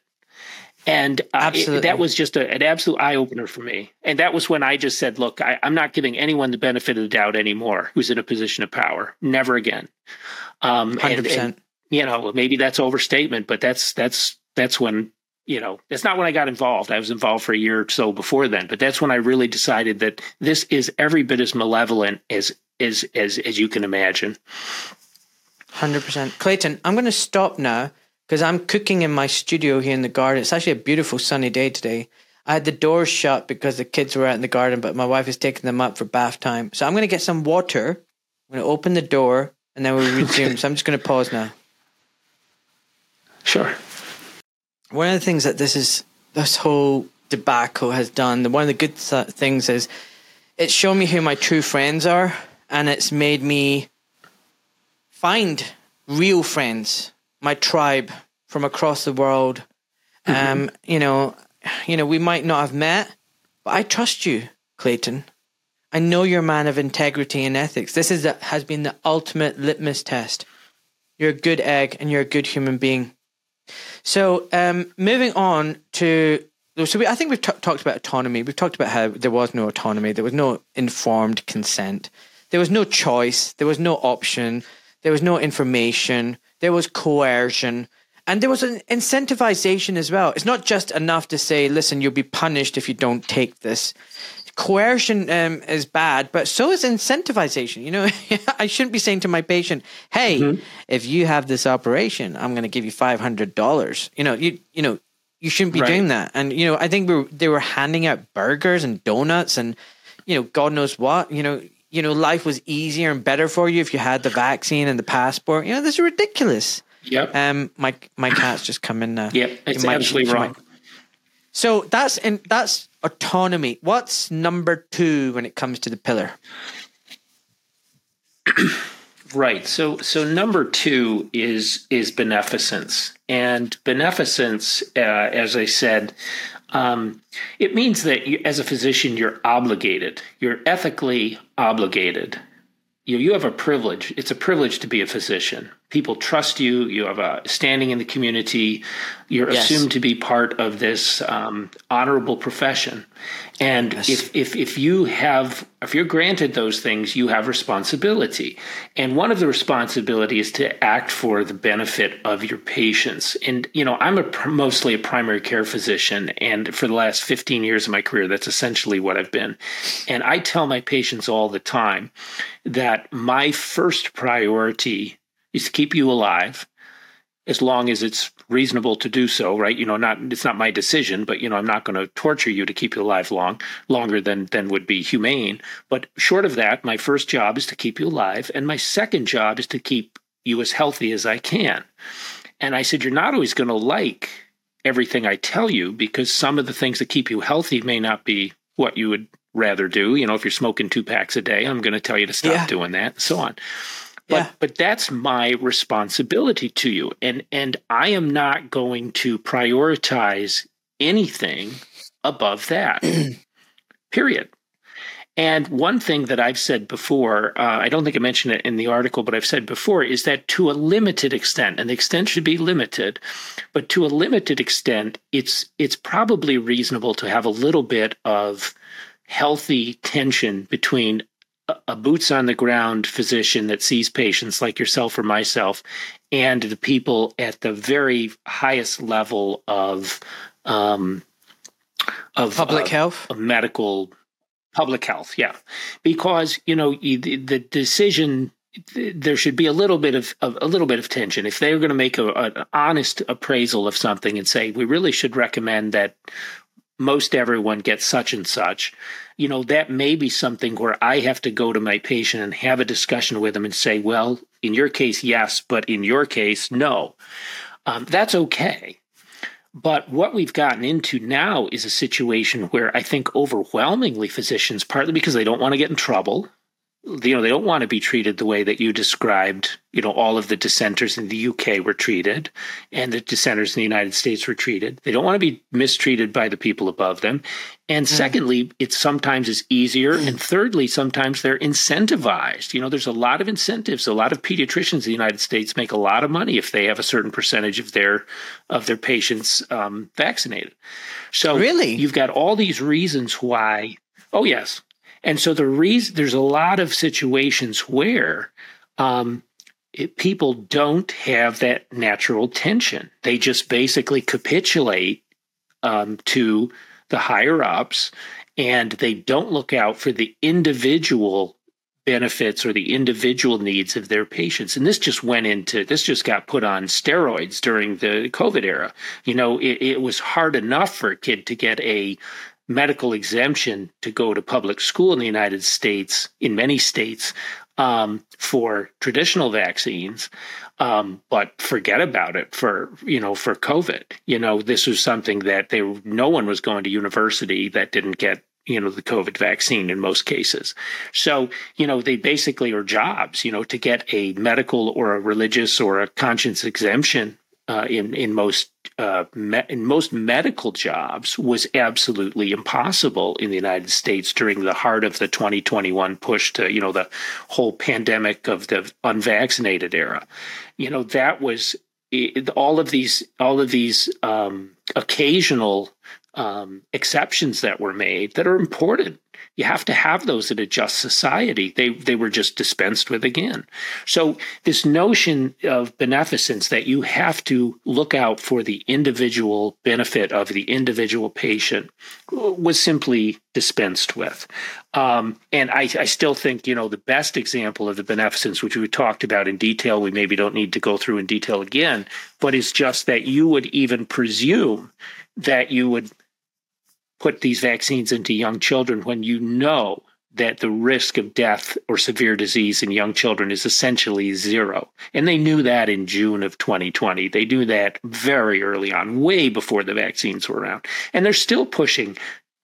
and uh, it, that was just a, an absolute eye opener for me. And that was when I just said, look, I, am not giving anyone the benefit of the doubt anymore who's in a position of power. Never again. Um, 100%. And, and, you know, maybe that's overstatement, but that's, that's, that's when, you know, it's not when I got involved. I was involved for a year or so before then, but that's when I really decided that this is every bit as malevolent as, as, as, as you can imagine. 100%. Clayton, I'm going to stop now because I'm cooking in my studio here in the garden. It's actually a beautiful sunny day today. I had the doors shut because the kids were out in the garden, but my wife is taking them up for bath time. So I'm going to get some water. I'm going to open the door and then we'll resume. so I'm just going to pause now. Sure. One of the things that this is, this whole debacle has done, one of the good th- things is it's shown me who my true friends are and it's made me find real friends my tribe from across the world. Mm-hmm. Um, you know, you know, we might not have met, but I trust you, Clayton. I know you're a man of integrity and ethics. This is a, has been the ultimate litmus test. You're a good egg and you're a good human being. So, um, moving on to so we, I think we've t- talked about autonomy. We've talked about how there was no autonomy, there was no informed consent, there was no choice, there was no option, there was no information, there was coercion, and there was an incentivization as well. It's not just enough to say, listen, you'll be punished if you don't take this. Coercion um, is bad, but so is incentivization. You know, I shouldn't be saying to my patient, "Hey, mm-hmm. if you have this operation, I'm going to give you five hundred dollars." You know, you you know, you shouldn't be right. doing that. And you know, I think we were, they were handing out burgers and donuts and you know, God knows what. You know, you know, life was easier and better for you if you had the vaccine and the passport. You know, this is ridiculous. Yep. Um, my my cat's just come in now. Yep, it's might, absolutely wrong. Might. So that's in that's autonomy. What's number two when it comes to the pillar? right. So so number two is is beneficence, and beneficence, uh, as I said, um, it means that you, as a physician, you're obligated, you're ethically obligated. You, you have a privilege. It's a privilege to be a physician people trust you. You have a standing in the community. You're yes. assumed to be part of this um, honorable profession. And yes. if, if, if you have, if you're granted those things, you have responsibility. And one of the responsibility is to act for the benefit of your patients. And, you know, I'm a mostly a primary care physician. And for the last 15 years of my career, that's essentially what I've been. And I tell my patients all the time that my first priority is to keep you alive as long as it's reasonable to do so right? You know not it's not my decision but you know i'm not going to torture you to keep you alive long longer than than would be humane. But short of that my first job is to keep you alive and my second job is to keep you as healthy as i can. And i said you're not always going to like everything i tell you because some of the things that keep you healthy may not be what you would rather do. You know if you're smoking two packs a day i'm going to tell you to stop yeah. doing that and so on but yeah. but that's my responsibility to you and and i am not going to prioritize anything above that period And one thing that I've said before, uh, I don't think I mentioned it in the article, but I've said before, is that to a limited extent, and the extent should be limited, but to a limited extent, it's it's probably reasonable to have a little bit of healthy tension between a, boots on the ground physician that sees patients like yourself or myself and the people at the very highest level of um, of public uh, health, of medical public health. Yeah, because you know the, the decision there should be a little bit of, of, a little bit of tension if they're going to make a, an honest appraisal of something and say we really should recommend that most everyone gets such and such you know that may be something where i have to go to my patient and have a discussion with them and say well in your case yes but in your case no. Um, that's okay. But what we've gotten into now is a situation where I think overwhelmingly physicians, partly because they don't want to get in trouble, you know, they don't want to be treated the way that you described, you know, all of the dissenters in the UK were treated and the dissenters in the United States were treated. They don't want to be mistreated by the people above them. And mm. secondly, it sometimes is easier. And thirdly, sometimes they're incentivized. You know, there's a lot of incentives. A lot of pediatricians in the United States make a lot of money if they have a certain percentage of their of their patients um, vaccinated. So really, you've got all these reasons why. Oh yes, and so the reason there's a lot of situations where um, it, people don't have that natural tension. They just basically capitulate um, to the higher ups and they don't look out for the individual benefits or the individual needs of their patients. And this just went into, this just got put on steroids during the COVID era. You know, it, it was hard enough for a kid to get a medical exemption to go to public school in the United States, in many states, um, for traditional vaccines. Um, but forget about it for you know for COVID. You know this was something that they no one was going to university that didn't get you know the COVID vaccine in most cases. So you know they basically are jobs. You know to get a medical or a religious or a conscience exemption uh, in in most uh, me- in most medical jobs was absolutely impossible in the United States during the heart of the 2021 push to you know the whole pandemic of the unvaccinated era. You know that was it, all of these all of these um, occasional um, exceptions that were made that are important you have to have those in a just society. They they were just dispensed with again. So this notion of beneficence that you have to look out for the individual benefit of the individual patient was simply dispensed with. Um, and I, I still think you know the best example of the beneficence, which we talked about in detail, we maybe don't need to go through in detail again, but is just that you would even presume that you would put these vaccines into young children when you know that the risk of death or severe disease in young children is essentially zero. And they knew that in June of 2020. They knew that very early on, way before the vaccines were around. And they're still pushing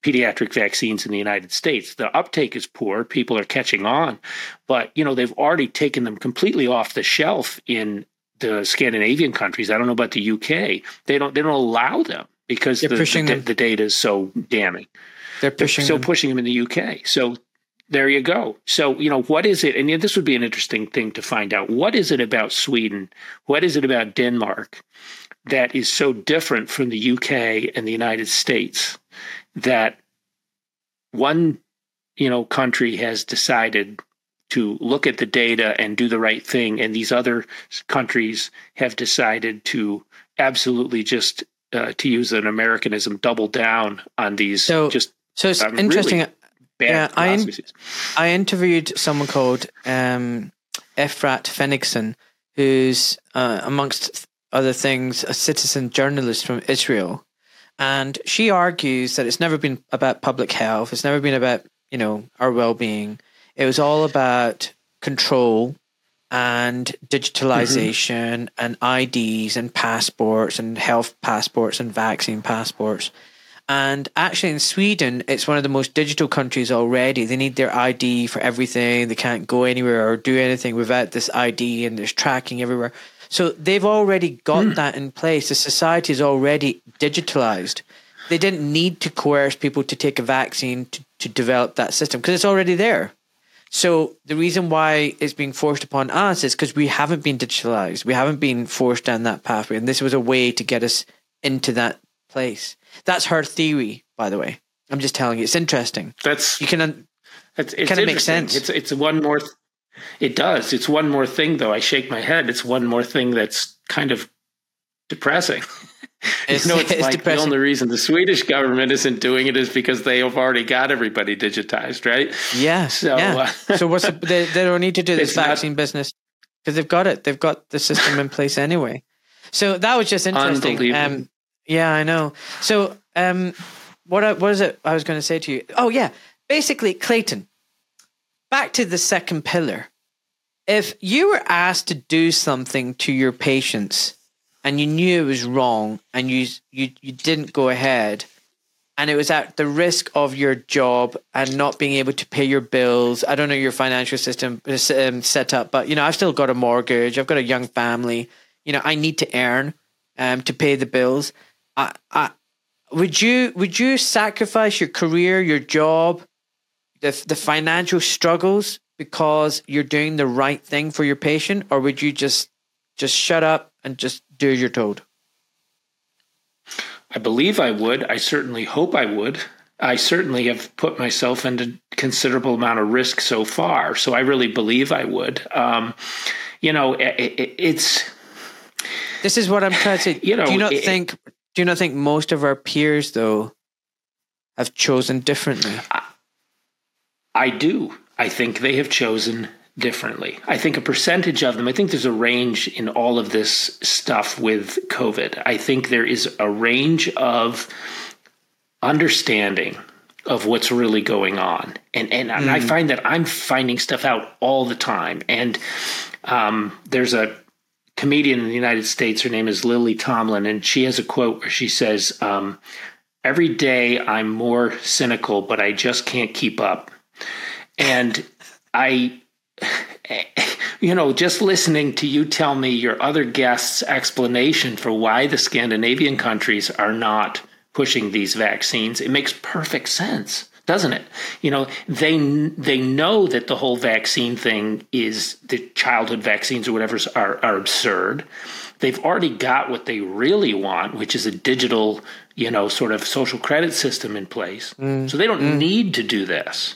pediatric vaccines in the United States. The uptake is poor, people are catching on, but you know, they've already taken them completely off the shelf in the Scandinavian countries. I don't know about the UK. They don't they don't allow them because the, the, the, data is so damning. They're pushing They're still them. pushing them in the UK. So there you go. So, you know, what is it? And this would be an interesting thing to find out. What is it about Sweden? What is it about Denmark that is so different from the UK and the United States that one, you know, country has decided to look at the data and do the right thing, and these other countries have decided to absolutely just uh, to use an Americanism, double down on these. So just so it's um, interesting. Really yeah, I in, I interviewed someone called um, Efrat Fenigson, who's uh, amongst other things a citizen journalist from Israel, and she argues that it's never been about public health. It's never been about you know our well being. It was all about control and digitalization mm-hmm. and IDs and passports and health passports and vaccine passports. And actually, in Sweden, it's one of the most digital countries already. They need their ID for everything. They can't go anywhere or do anything without this ID, and there's tracking everywhere. So they've already got mm. that in place. The society is already digitalized. They didn't need to coerce people to take a vaccine to to develop that system because it's already there. So the reason why it's being forced upon us is because we haven't been digitalized. We haven't been forced down that pathway. And this was a way to get us into that place. That's her theory, by the way. I'm just telling you, it's interesting. That's you can. It's, it's kind of makes sense. It's it's one more. Th- it does. It's one more thing, though. I shake my head. It's one more thing that's kind of depressing. It's, you know, it's, it's like depressing. the only reason the Swedish government isn't doing it is because they have already got everybody digitized, right? Yeah. So, yeah. Uh, so what's the, they, they don't need to do this vaccine not, business because they've got it. They've got the system in place anyway. So that was just interesting. Um, yeah, I know. So um, what what is it I was going to say to you? Oh yeah, basically, Clayton. Back to the second pillar. If you were asked to do something to your patients and you knew it was wrong and you you you didn't go ahead and it was at the risk of your job and not being able to pay your bills. I don't know your financial system um, set up, but you know I've still got a mortgage. I've got a young family. You know I need to earn um, to pay the bills. I, I would you would you sacrifice your career, your job, the the financial struggles because you're doing the right thing for your patient, or would you just just shut up and just do your you're? I believe I would. I certainly hope I would. I certainly have put myself into considerable amount of risk so far, so I really believe I would. Um, you know, it, it, it's. This is what I'm trying to say. You know, do you not it, think? Do you not think most of our peers, though, have chosen differently? I, I do. I think they have chosen differently. I think a percentage of them, I think there's a range in all of this stuff with COVID. I think there is a range of understanding of what's really going on. And and, mm. I mm. find that I'm finding stuff out all the time. And um, there's a comedian in the United States, her name is Lily Tomlin, and she has a quote where she says, um, Every day I'm more cynical, but I just can't keep up. And I you know, just listening to you tell me your other guests' explanation for why the Scandinavian countries are not pushing these vaccines, it makes perfect sense, doesn't it? You know, they they know that the whole vaccine thing is the childhood vaccines or whatever are are absurd. They've already got what they really want, which is a digital, you know, sort of social credit system in place. Mm. So they don't mm. need to do this.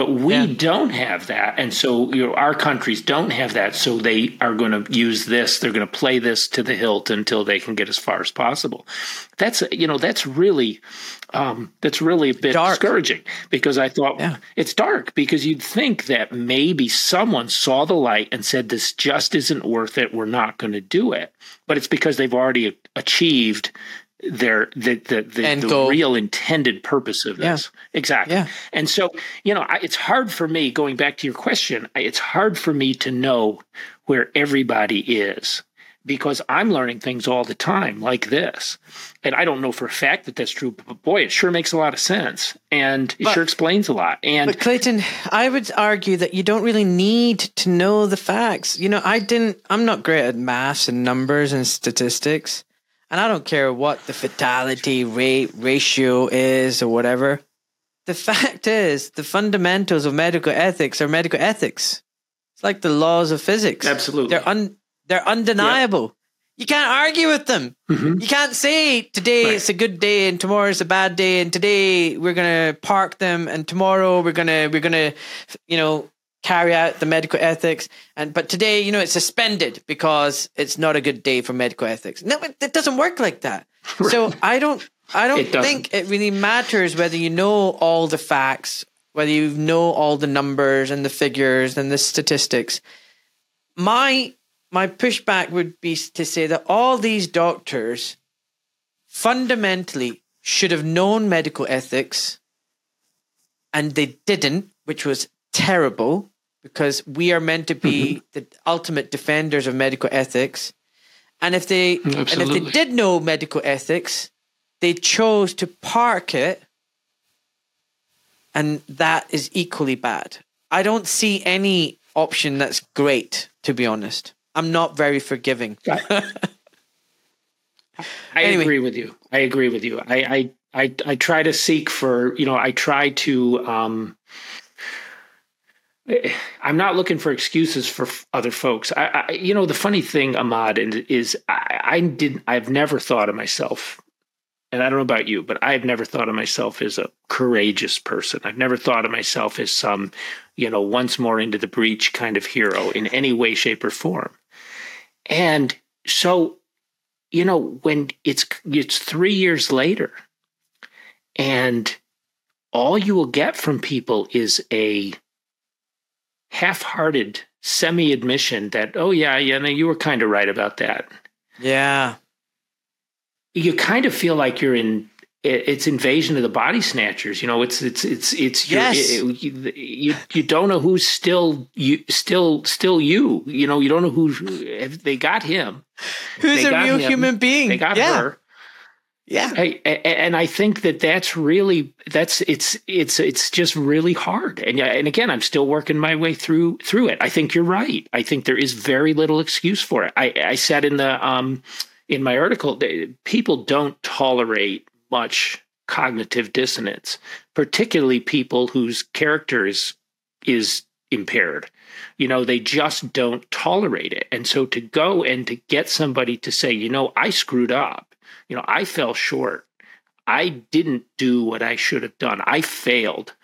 But we yeah. don't have that, and so you know our countries don't have that. So they are going to use this. They're going to play this to the hilt until they can get as far as possible. That's you know that's really um, that's really a bit dark. discouraging because I thought yeah. it's dark because you'd think that maybe someone saw the light and said this just isn't worth it. We're not going to do it. But it's because they've already achieved their the the, the, the real intended purpose of this. Yeah. exactly. Yeah. and so you know I, it's hard for me going back to your question it's hard for me to know where everybody is because i'm learning things all the time like this. And i don't know for a fact that that's true but boy it sure makes a lot of sense and it but, sure explains a lot. And but clayton i would argue that you don't really need to know the facts. You know i didn't i'm not great at maths and numbers and statistics and I don't care what the fatality rate ratio is or whatever. The fact is, the fundamentals of medical ethics are medical ethics. It's like the laws of physics. Absolutely. They're un, they're undeniable. Yep. You can't argue with them. Mm-hmm. You can't say today right. it's a good day and tomorrow is a bad day and today we're going to park them and tomorrow we're going to we're going to you know carry out the medical ethics. And but today you know it's suspended because it's not a good day for medical ethics. No it, it doesn't work like that. Right. so i don't i don't it think it really matters whether you know all the facts whether you know all the numbers and the figures and the statistics. My my pushback would be to say that all these doctors fundamentally should have known medical ethics and they didn't which was terrible because we are meant to be mm-hmm. the ultimate defenders of medical ethics. And if they Absolutely. and if they did know medical ethics, they chose to park it and that is equally bad. I don't see any option that's great, to be honest. I'm not very forgiving. I anyway. agree with you. I agree with you. I, I I I try to seek for you know I try to um I'm not looking for excuses for other folks. I, I you know the funny thing Ahmad is I, I didn't I've never thought of myself and I don't know about you, but I've never thought of myself as a courageous person. I've never thought of myself as some, you know, once more into the breach kind of hero in any way, shape, or form. And so, you know, when it's it's three years later, and all you will get from people is a half-hearted semi-admission that, oh yeah, yeah, no, you were kind of right about that. Yeah you kind of feel like you're in it's invasion of the body snatchers you know it's it's it's it's yes. It, you, you you don't know who's still you still still you you know you don't know who they got him who's a real him, human being they got yeah. her yeah. I, and i think that that's really that's it's it's it's just really hard. And yeah, and again i'm still working my way through through it. I think you're right. I think there is very little excuse for it. I i said in the um in my article, people don't tolerate much cognitive dissonance, particularly people whose character is, is impaired. You know, they just don't tolerate it. And so to go and to get somebody to say, you know, I screwed up, you know, I fell short, I didn't do what I should have done, I failed.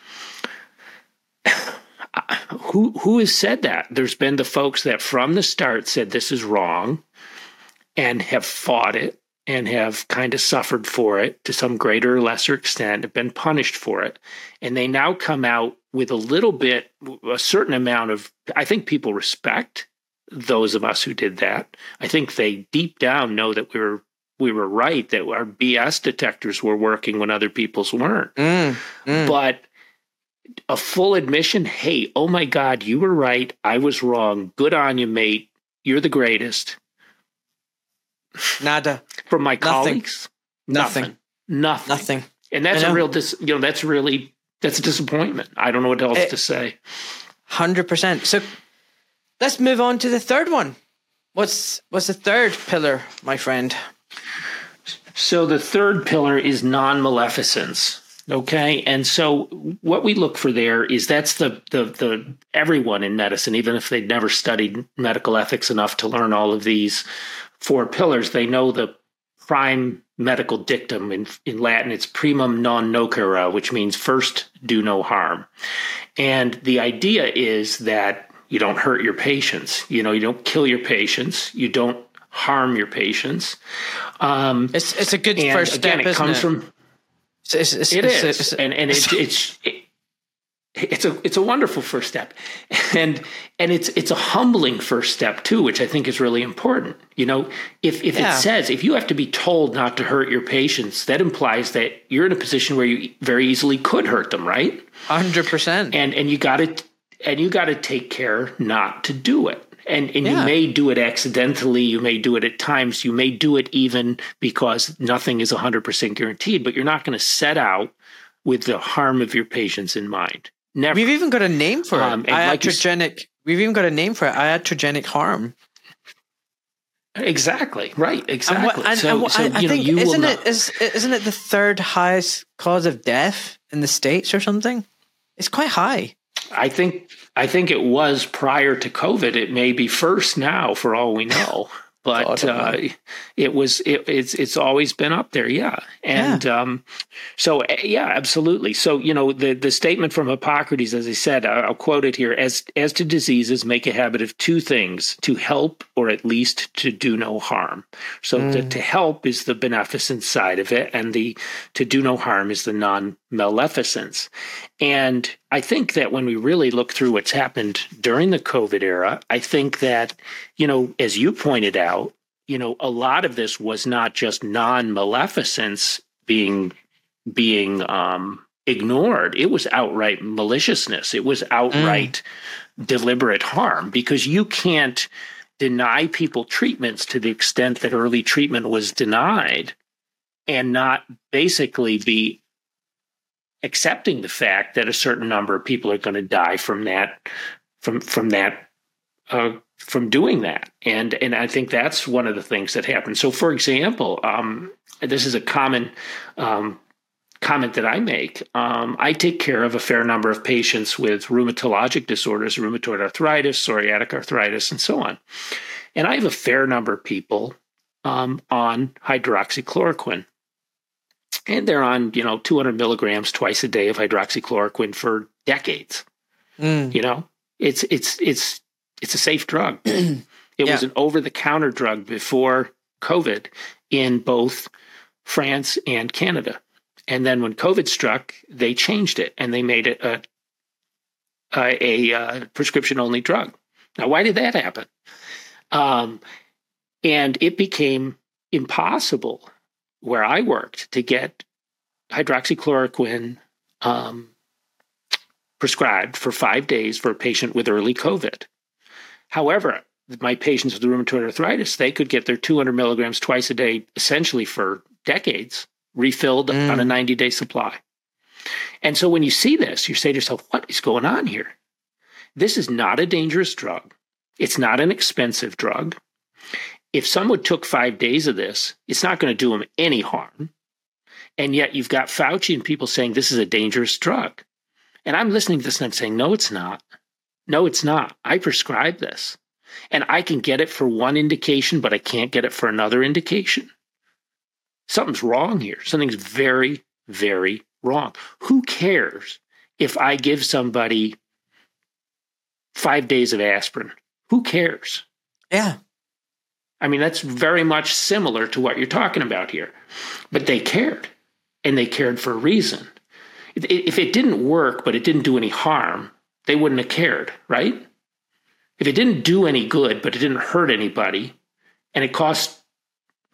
who who has said that? There's been the folks that from the start said this is wrong and have fought it and have kind of suffered for it to some greater or lesser extent, have been punished for it. And they now come out with a little bit, a certain amount of, I think people respect those of us who did that. I think they deep down know that we were we were right that our BS detectors were working when other people's weren't. Mm, mm. But a full admission, hey, oh my God, you were right. I was wrong. Good on you, mate. You're the greatest. Nada. From my colleagues? Nothing. Nothing. Nothing. Nothing. And that's a real dis you know, that's really that's a disappointment. I don't know what else it, to say. Hundred percent. So let's move on to the third one. What's what's the third pillar, my friend? So the third pillar is non-maleficence. Okay. And so what we look for there is that's the, the, the, everyone in medicine, even if they'd never studied medical ethics enough to learn all of these four pillars, they know the prime medical dictum in, in Latin. It's primum non nocere, which means first do no harm. And the idea is that you don't hurt your patients. You know, you don't kill your patients. You don't harm your patients. Um, it's it's a good first step. Again, it comes it? from. It's, it's, it is, it's, and and it, it's it, it's a it's a wonderful first step and and it's it's a humbling first step too which i think is really important you know if if yeah. it says if you have to be told not to hurt your patients that implies that you're in a position where you very easily could hurt them right 100% and and you got to and you got to take care not to do it and and yeah. you may do it accidentally you may do it at times you may do it even because nothing is 100% guaranteed but you're not going to set out with the harm of your patients in mind Never. We've even got a name for um, it. Iatrogenic. Like we've even got a name for it. Iatrogenic harm. Exactly. Right. Exactly. And, and, so, and, so, I, I think isn't it is, isn't it the third highest cause of death in the states or something? It's quite high. I think I think it was prior to COVID. It may be first now, for all we know. but uh, it was it, it's it's always been up there, yeah. And yeah. Um, so eh, yeah, absolutely. So you know the the statement from Hippocrates, as I said, I'll quote it here: as as to diseases, make a habit of two things: to help or at least to do no harm. So mm. to, to help is the beneficence side of it, and the to do no harm is the non maleficence. And I think that when we really look through what's happened during the COVID era, I think that, you know, as you pointed out, you know, a lot of this was not just non maleficence being being um, ignored. It was outright maliciousness. It was outright mm. deliberate harm because you can't deny people treatments to the extent that early treatment was denied and not basically be accepting the fact that a certain number of people are going to die from that from from that uh, from doing that. And and I think that's one of the things that happened. So, for example, um, this is a common um, comment that I make. Um, I take care of a fair number of patients with rheumatologic disorders, rheumatoid arthritis, psoriatic arthritis, and so on. And I have a fair number of people um, on hydroxychloroquine. And they're on, you know, 200 milligrams twice a day of hydroxychloroquine for decades. Mm. You know, it's it's it's it's a safe drug. it yeah. was an over the counter drug before COVID in both France and Canada. And then when COVID struck, they changed it and they made it a a, a, a uh, prescription only drug. Now, why did that happen? Um, and it became impossible where I worked to get hydroxychloroquine um, prescribed for five days for a patient with early COVID. However, my patients with rheumatoid arthritis, they could get their 200 milligrams twice a day essentially for decades, refilled mm. on a 90 day supply. And so when you see this, you say to yourself, what is going on here? This is not a dangerous drug. It's not an expensive drug. If someone took five days of this, it's not going to do them any harm. And yet you've got Fauci and people saying this is a dangerous drug. And I'm listening to this and I'm saying, no, it's not. No, it's not. I prescribe this. And I can get it for one indication, but I can't get it for another indication. Something's wrong here. Something's very, very wrong. Who cares if I give somebody five days of aspirin? Who cares? Yeah. I mean, that's very much similar to what you're talking about here. But they cared, and they cared for a reason. If it didn't work, but it didn't do any harm, they wouldn't have cared, right? If it didn't do any good, but it didn't hurt anybody, and it cost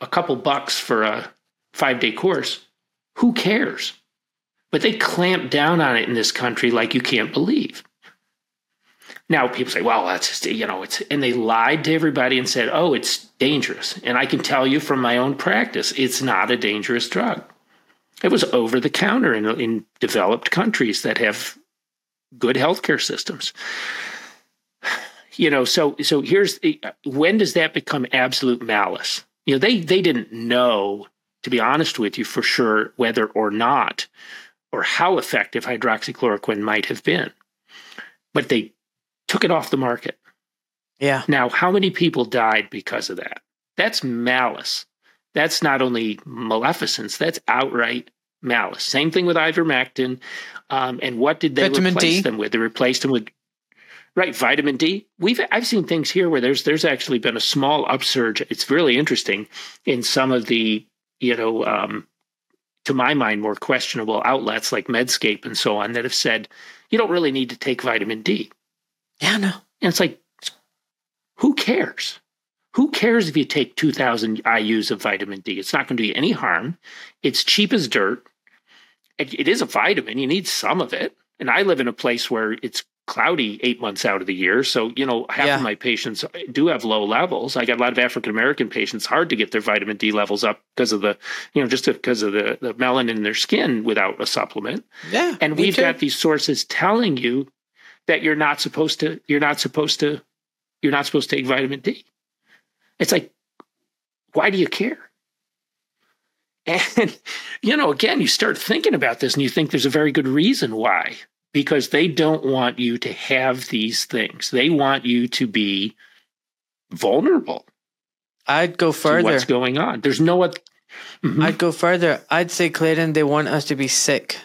a couple bucks for a five day course, who cares? But they clamp down on it in this country like you can't believe. Now people say, well, that's just, you know, it's, and they lied to everybody and said, oh, it's dangerous. And I can tell you from my own practice, it's not a dangerous drug. It was over the counter in, in developed countries that have good healthcare systems. You know, so so here's when does that become absolute malice? You know, they they didn't know, to be honest with you, for sure whether or not or how effective hydroxychloroquine might have been, but they took it off the market. Yeah. Now, how many people died because of that? That's malice. That's not only maleficence, that's outright malice. Same thing with ivermectin. Um, and what did they vitamin replace D. them with? They replaced them with right vitamin D. We've I've seen things here where there's there's actually been a small upsurge. It's really interesting in some of the you know um, to my mind more questionable outlets like Medscape and so on that have said you don't really need to take vitamin D. Yeah, no. And it's like, who cares? Who cares if you take 2,000 IUs of vitamin D? It's not going to do you any harm. It's cheap as dirt it, it is a vitamin. You need some of it. And I live in a place where it's cloudy eight months out of the year. So, you know, half yeah. of my patients do have low levels. I got a lot of African American patients, hard to get their vitamin D levels up because of the, you know, just because of the, the melanin in their skin without a supplement. Yeah. And we've too. got these sources telling you that you're not supposed to, you're not supposed to, you're not supposed to take vitamin D. It's like, why do you care? And, you know, again, you start thinking about this and you think there's a very good reason why, because they don't want you to have these things. They want you to be vulnerable. I'd go further. what's going on? There's no other. Mm-hmm. I'd go further. I'd say, Clayton, they want us to be sick.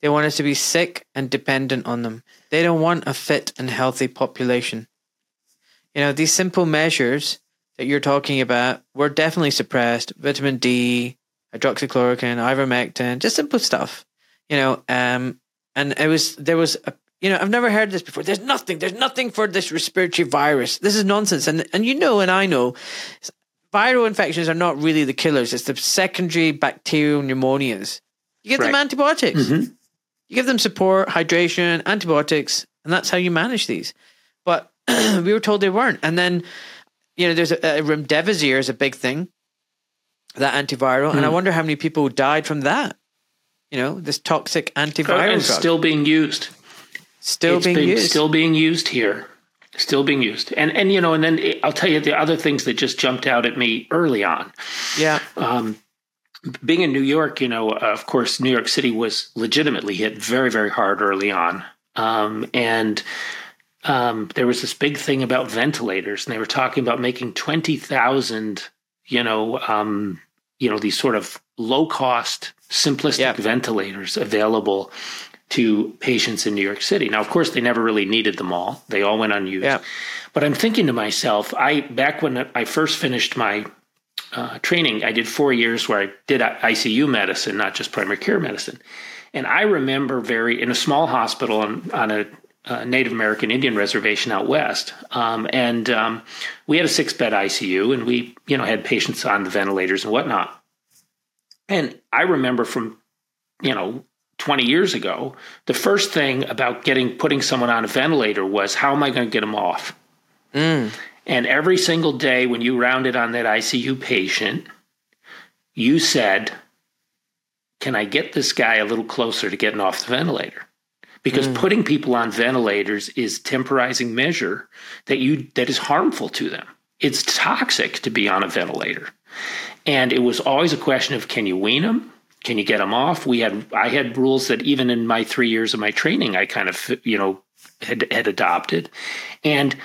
They want us to be sick and dependent on them. They don't want a fit and healthy population. You know, these simple measures that you're talking about were definitely suppressed. Vitamin D, hydroxychloroquine, ivermectin, just simple stuff, you know. Um, and it was there was a you know I've never heard this before. There's nothing. There's nothing for this respiratory virus. This is nonsense. And and you know, and I know, viral infections are not really the killers. It's the secondary bacterial pneumonias. You give right. them antibiotics. Mm-hmm. You give them support, hydration, antibiotics, and that's how you manage these. But we were told they weren't. And then, you know, there's a, a remdesivir is a big thing that antiviral, mm. and I hmm. wonder how many people died from that. You know, this toxic antiviral it's drug. still being used. Still it's being used. Still being used here. Still being used, and and you know, and then I'll tell you the other things that just jumped out at me early on. Yeah. Um, being in New York, you know, uh, of course, New York City was legitimately hit very, very hard early on, um, and um, there was this big thing about ventilators, and they were talking about making twenty thousand, you know, um, you know, these sort of low cost, simplistic yep. ventilators available to patients in New York City. Now, of course, they never really needed them all; they all went unused. Yep. But I'm thinking to myself, I back when I first finished my uh, training, I did four years where I did ICU medicine, not just primary care medicine. And I remember very in a small hospital on, on a uh, Native American Indian reservation out west, um, and um, we had a six bed ICU, and we you know had patients on the ventilators and whatnot. And I remember from you know 20 years ago, the first thing about getting putting someone on a ventilator was how am I going to get them off? Mm. And every single day when you rounded on that ICU patient, you said, "Can I get this guy a little closer to getting off the ventilator?" because mm. putting people on ventilators is temporizing measure that you that is harmful to them. It's toxic to be on a ventilator. And it was always a question of can you wean them? Can you get them off? We had I had rules that even in my 3 years of my training I kind of you know had had adopted. And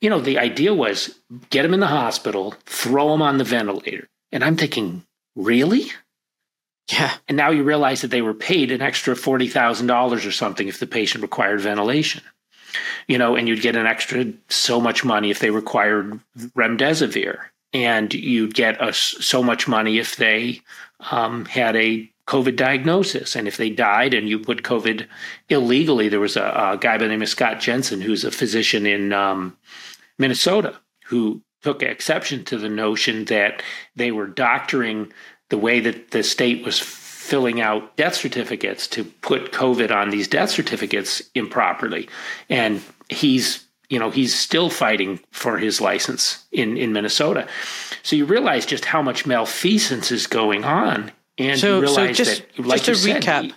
you know the idea was get them in the hospital, throw them on the ventilator. And I'm thinking, really? Yeah. And now you realize that they were paid an extra $40,000 or something if the patient required ventilation. You know, and you'd get an extra so much money if they required remdesivir. And you'd get a, so much money if they um, had a COVID diagnosis. And if they died and you put COVID illegally, there was a, a guy by the name of Scott Jensen, who's a physician in um, Minnesota, who took exception to the notion that they were doctoring the way that the state was filling out death certificates to put COVID on these death certificates improperly. And he's you know he's still fighting for his license in in Minnesota. So you realize just how much malfeasance is going on, and so, so just, that, like just to said, recap,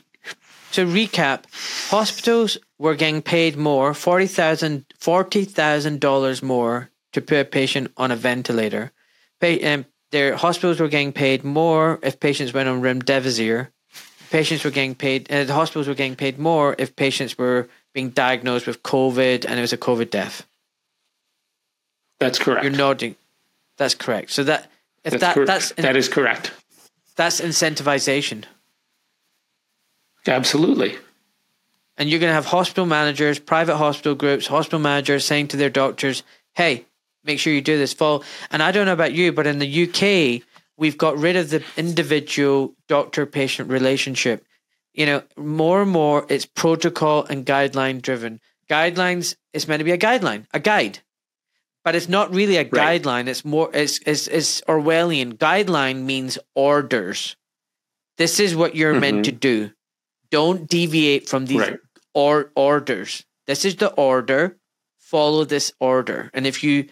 to recap, hospitals were getting paid more forty thousand forty thousand dollars more to put a patient on a ventilator. Pay, um, their hospitals were getting paid more if patients went on remdesivir. Patients were getting paid, uh, the hospitals were getting paid more if patients were being diagnosed with COVID and it was a COVID death. That's correct. You're nodding. That's correct. So that if that's that that's that is correct. That's incentivization. Absolutely. And you're going to have hospital managers, private hospital groups, hospital managers saying to their doctors, "Hey, make sure you do this full. And I don't know about you, but in the UK, we've got rid of the individual doctor patient relationship. You know, more and more it's protocol and guideline driven. Guidelines it's meant to be a guideline, a guide. But it's not really a right. guideline. It's more it's, it's it's Orwellian. Guideline means orders. This is what you're mm-hmm. meant to do. Don't deviate from these right. or orders. This is the order. Follow this order. And if you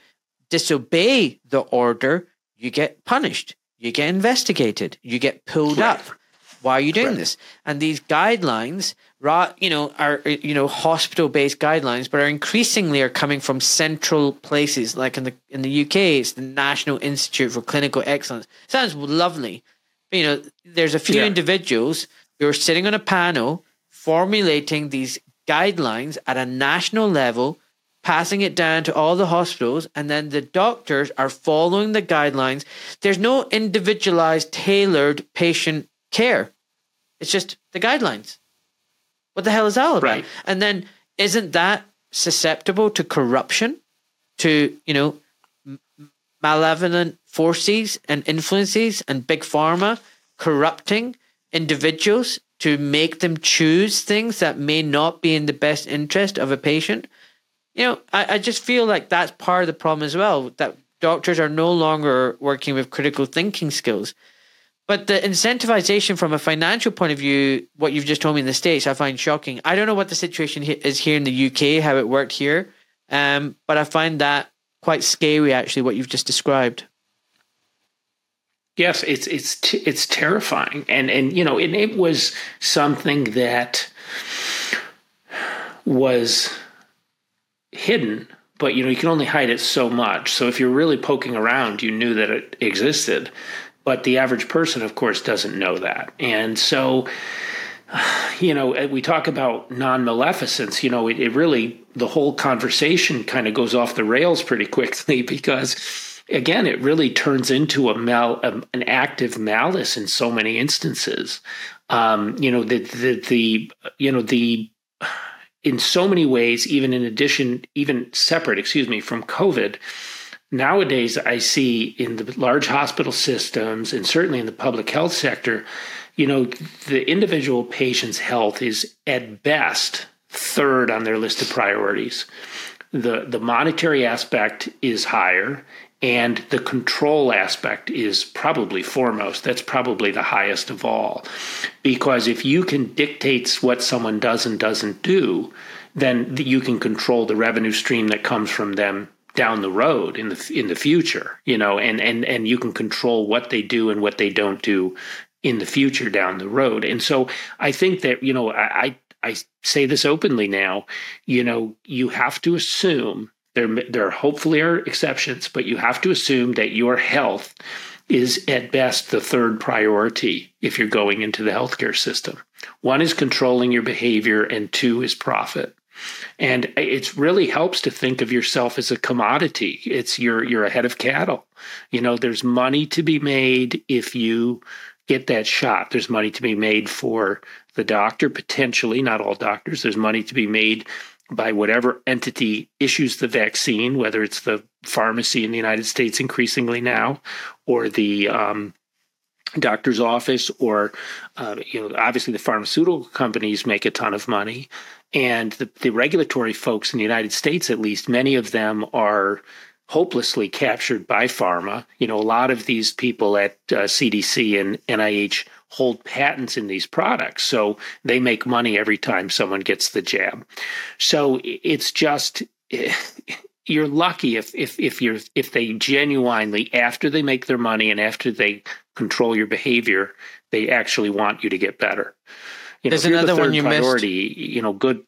disobey the order, you get punished, you get investigated, you get pulled right. up. Why are you doing right. this? And these guidelines, you know, are uh, you know hospital-based guidelines, but are increasingly are coming from central places. Like in the in the UK, it's the National Institute for Clinical Excellence. Sounds lovely. But, you know, there's a few yeah. individuals who are sitting on a panel formulating these guidelines at a national level passing it down to all the hospitals, and then the doctors are following the guidelines. There's no individualized, tailored patient care. It's just the guidelines. What the hell is that all about? Right. And then isn't that susceptible to corruption, to, you know, malevolent forces and influences and big pharma corrupting individuals to make them choose things that may not be in the best interest of a patient? you know, I, I just feel like that's part of the problem as well. That doctors are no longer working with critical thinking skills. But the incentivization from a financial point of view, what you've just told me in the States, I find shocking. I don't know what the situation is here in the UK, how it worked here. Um, but I find that quite scary, actually, what you've just described. Yes, it's it's it's terrifying, and and you know, it, it was something that was hidden but you know you can only hide it so much. So if you're really poking around, you knew that it existed. But the average person, of course, doesn't know that, and so you know, we talk about non maleficence, you know, it, it, really, the whole conversation kind of goes off the rails pretty quickly because, again, it really turns into a mal, an active malice in so many instances. Um, you know, the, the, the, you know, the, in so many ways, even in addition, even separate, excuse me, from COVID, nowadays I see in the large hospital systems and certainly in the public health sector, you know, the individual patient's health is at best third on their list of priorities. The the monetary aspect is higher and the control aspect is probably foremost. That's probably the highest of all. Because if you can dictate what someone does and doesn't do, then you can control the revenue stream that comes from them down the road in the in the future you know and and and you can control what they do and what they don't do in the future down the road. And so I think that, you know, I, I say this openly now, you know, you have to assume there, there hopefully are exceptions, but you have to assume that your health is at best the third priority if you're going into the healthcare system. One is controlling your behavior, and two is profit. And it really helps to think of yourself as a commodity. It's you're you're a head of cattle. You know, there's money to be made if you get that shot. There's money to be made for the doctor, potentially, not all doctors. There's money to be made by whatever entity issues the vaccine, whether it's the pharmacy in the United States increasingly now, or the um, doctor's office, or uh, you know, obviously the pharmaceutical companies make a ton of money, and the, the regulatory folks in the United States, at least, many of them are hopelessly captured by pharma. You know, a lot of these people at uh, CDC and NIH hold patents in these products, so they make money every time someone gets the jab. So it's just you're lucky if if if you're if they genuinely after they make their money and after they control your behavior, they actually want you to get better. You There's another the one you priority, missed. You know, good.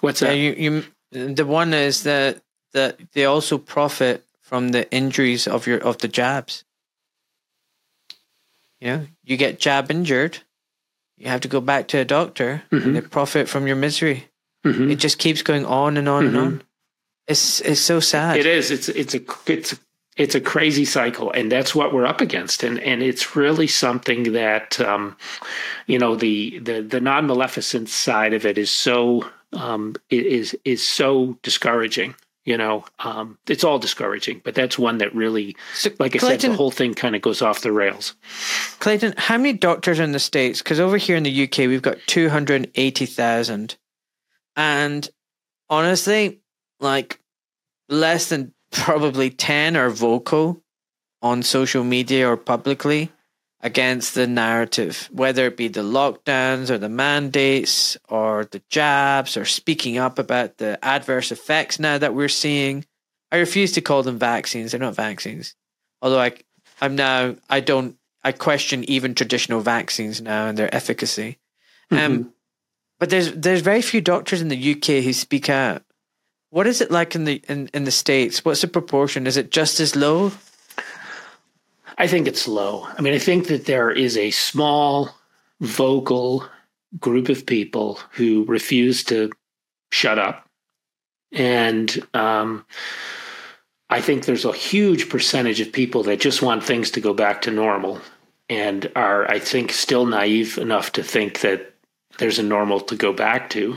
What's yeah, that? You, you the one is that that they also profit from the injuries of your of the jabs. You know, you get jab injured, you have to go back to a doctor, mm-hmm. and they profit from your misery. Mm-hmm. It just keeps going on and on mm-hmm. and on. It's it's so sad. It is. It's it's a it's it's a crazy cycle, and that's what we're up against. And and it's really something that um, you know the the the non maleficent side of it is so um, is is so discouraging you know? Um, it's all discouraging but that's one that really so, like i clayton, said the whole thing kind of goes off the rails. Clayton how many doctors in the states? Because over here in the uk we've got 280000 and honestly like less than probably 10 are vocal on social media or publicly against the narrative, whether it be the lockdowns or the mandates or the jabs or speaking up about the adverse effects now that we're seeing. I refuse to call them vaccines. They're not vaccines. Although I, I'm now, I don't, I question even traditional vaccines now and their efficacy. Mm-hmm. Um, but there's there's very few doctors in the UK who speak out. What is it like in the in, in the states? What's the proportion? Is it just as low? I think it's low. I mean, I think that there is a small, vocal group of people who refuse to shut up. And um, I think there's a huge percentage of people that just want things to go back to normal and are, I think, still naive enough to think that there's a normal to go back to.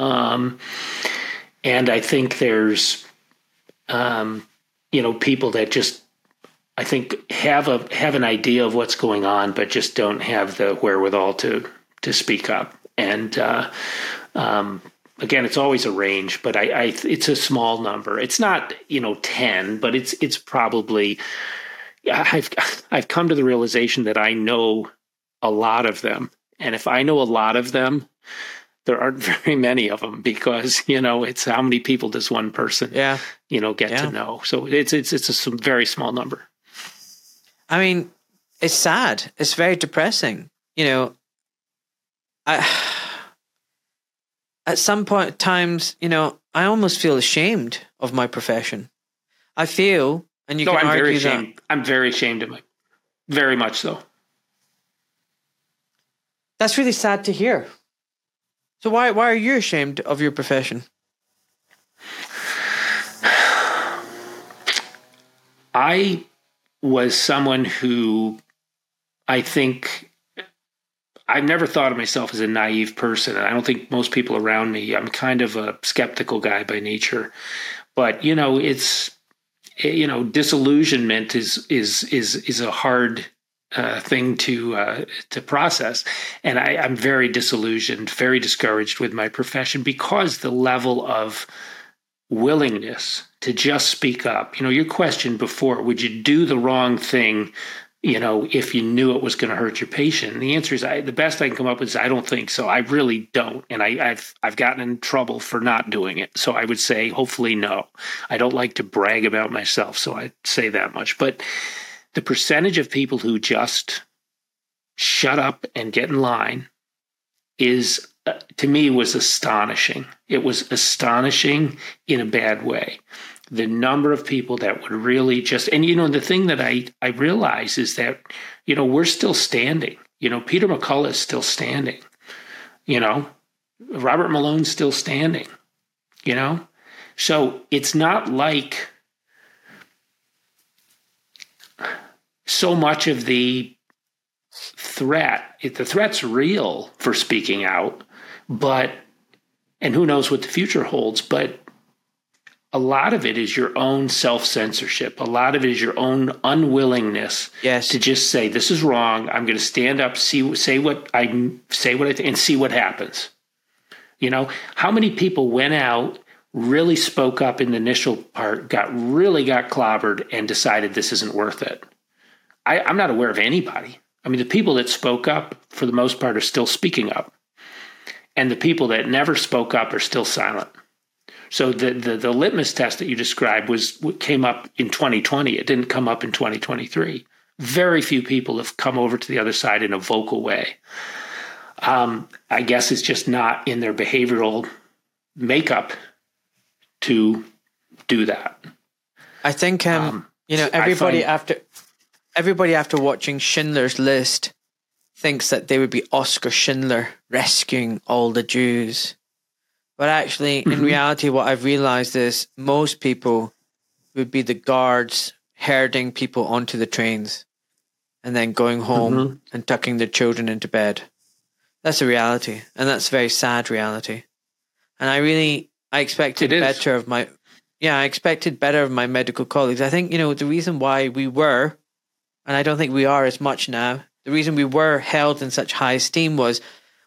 Um, and I think there's, um, you know, people that just I think have a have an idea of what's going on, but just don't have the wherewithal to to speak up. And uh, um, again, it's always a range, but I, I, it's a small number. It's not you know ten, but it's it's probably. I've I've come to the realization that I know a lot of them, and if I know a lot of them, there aren't very many of them because you know it's how many people does one person yeah you know get yeah. to know so it's it's it's a very small number I mean, it's sad. It's very depressing. You know, I at some point times, you know, I almost feel ashamed of my profession. I feel, and you no, can I'm argue very that. ashamed. I'm very ashamed of my, very much so. That's really sad to hear. So why why are you ashamed of your profession? I was someone who I think I've never thought of myself as a naive person, and I don't think most people around me. I'm kind of a skeptical guy by nature, but you know, it's you know, disillusionment is is is is a hard uh, thing to uh, to process, and I, I'm very disillusioned, very discouraged with my profession because the level of willingness to just speak up. You know, your question before, would you do the wrong thing, you know, if you knew it was going to hurt your patient? And the answer is I, the best I can come up with is I don't think so. I really don't. And I, have I've gotten in trouble for not doing it. So I would say hopefully no. I don't like to brag about myself, so I say that much. But the percentage of people who just shut up and get in line is uh, to me was astonishing. It was astonishing in a bad way. The number of people that would really just and you know the thing that I I realize is that you know we're still standing. You know Peter McCullough is still standing. You know Robert Malone's still standing. You know so it's not like so much of the threat the threat's real for speaking out but and who knows what the future holds but a lot of it is your own self-censorship. A lot of it is your own unwillingness Yes. to just say this is wrong. I'm going to stand up see say what i say what i think and see what happens. You know how many people went out really spoke up in the initial part got really got clobbered and decided this isn't worth it I, i'm not aware of anybody i mean the people that spoke up for the most part are still speaking up and the people that never spoke up are still silent. So the, the the litmus test that you described was came up in 2020. It didn't come up in 2023. Very few people have come over to the other side in a vocal way. Um, I guess it's just not in their behavioral makeup to do that. I think um, Um, you know everybody find- after everybody after watching Schindler's List thinks that they would be Oscar Schindler rescuing all the Jews. But actually, in Mhm. reality, what I've realized is most people would be the guards herding people onto the trains and then going home Mhm. and tucking their children into bed. That's a reality, and that's a very sad reality. And I really, I expected better of my, yeah, I expected better of my medical colleagues. I think you know the reason why we were, and I don't think we are as much now. The reason we were held in such high esteem was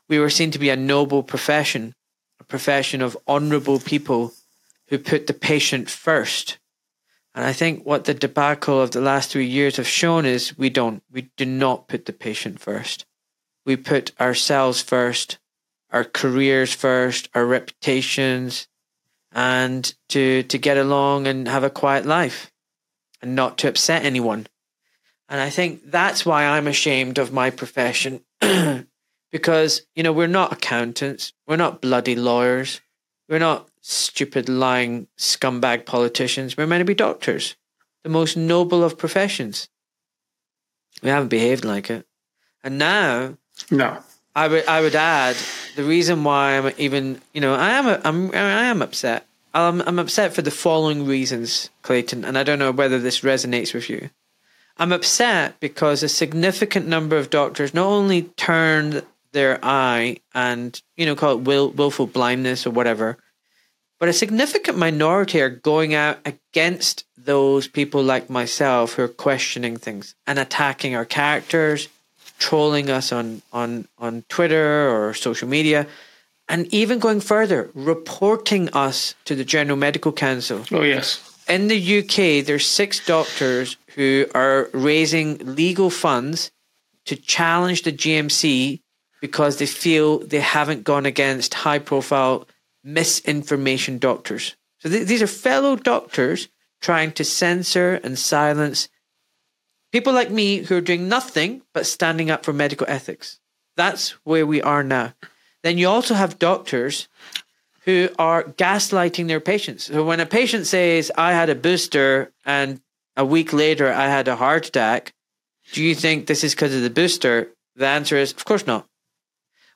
we were seen to be a noble profession, a profession of honorable people who put the patient first. And I think what the debacle of the last three years have shown is we don't, we do not put the patient first. We put ourselves first, our careers first, our reputations, and to, to get along and have a quiet life and not to upset anyone. And I think that's why I'm ashamed of my profession because, you know, we're not accountants, we're not bloody lawyers, we're not stupid, lying, scumbag politicians. We're meant to be doctors, the most noble of professions. We haven't behaved like it. And now No. I would I would add the reason why I'm even you know I am a, I'm I am upset. I'm I'm upset for the following reasons, Clayton, and I don't know whether this resonates with you. I'm upset because a significant number of doctors not only turned their eye and you know call it will, willful blindness or whatever, but a significant minority are going out against those people like myself who are questioning things and attacking our characters, trolling us on on on Twitter or social media, and even going further, reporting us to the General Medical Council. Oh yes. In the UK, there's six doctors who are raising legal funds to challenge the GMC because they feel they haven't gone against high profile misinformation doctors. So th- these are fellow doctors trying to censor and silence people like me who are doing nothing but standing up for medical ethics. That's where we are now. Then you also have doctors who are gaslighting their patients. So when a patient says, I had a booster and a week later I had a heart attack, do you think this is because of the booster? The answer is, of course not.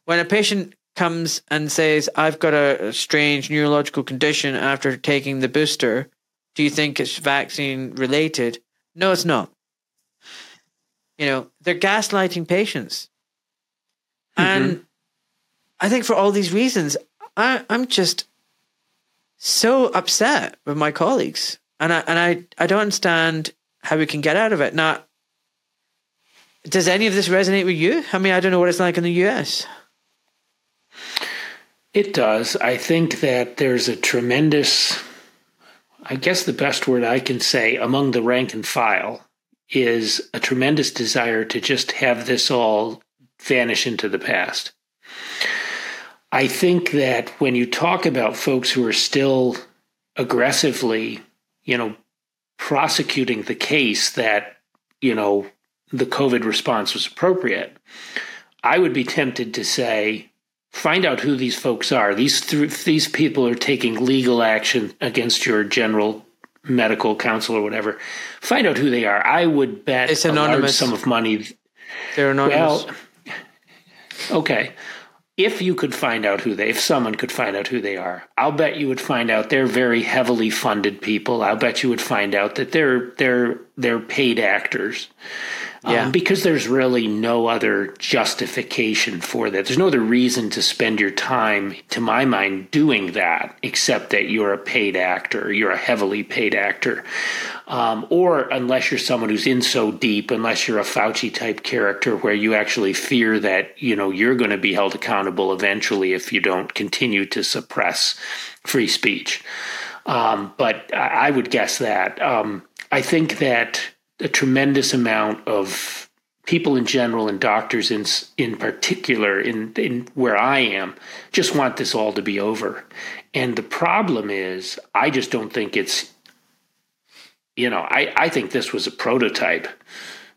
When a patient comes and says, I've got a, strange neurological condition after taking the booster, do you think it's vaccine related? No, it's not. You know, they're gaslighting patients. Mm-hmm. And I think for all these reasons, I, I'm just so upset with my colleagues, and I and I I don't understand how we can get out of it. Now, does any of this resonate with you? I mean, I don't know what it's like in the US. It does. I think that there's a tremendous, I guess the best word I can say among the rank and file is a tremendous desire to just have this all vanish into the past. I think that when you talk about folks who are still aggressively, you know, prosecuting the case that, you know, the COVID response was appropriate, I would be tempted to say, find out who these folks are. These th- these people are taking legal action against your general medical council or whatever. Find out who they are. I would bet it's anonymous. a large sum of money. They're anonymous. Well, okay if you could find out who they, if someone could find out who they are, I'll bet you would find out they're very heavily funded people. I'll bet you would find out that they're they're they're paid actors. Yeah. Um, because there's really no other justification for that. There's no other reason to spend your time, to my mind, doing that, except that you're a paid actor, you're a heavily paid actor. Um, or unless you're someone who's in so deep, unless you're a Fauci type character where you actually fear that, you know, you're going to be held accountable eventually if you don't continue to suppress free speech. Um, but I would guess that. Um, I think that a tremendous amount of people in general and doctors in in particular in in where I am just want this all to be over. And the problem is I just don't think it's you know, I, I think this was a prototype.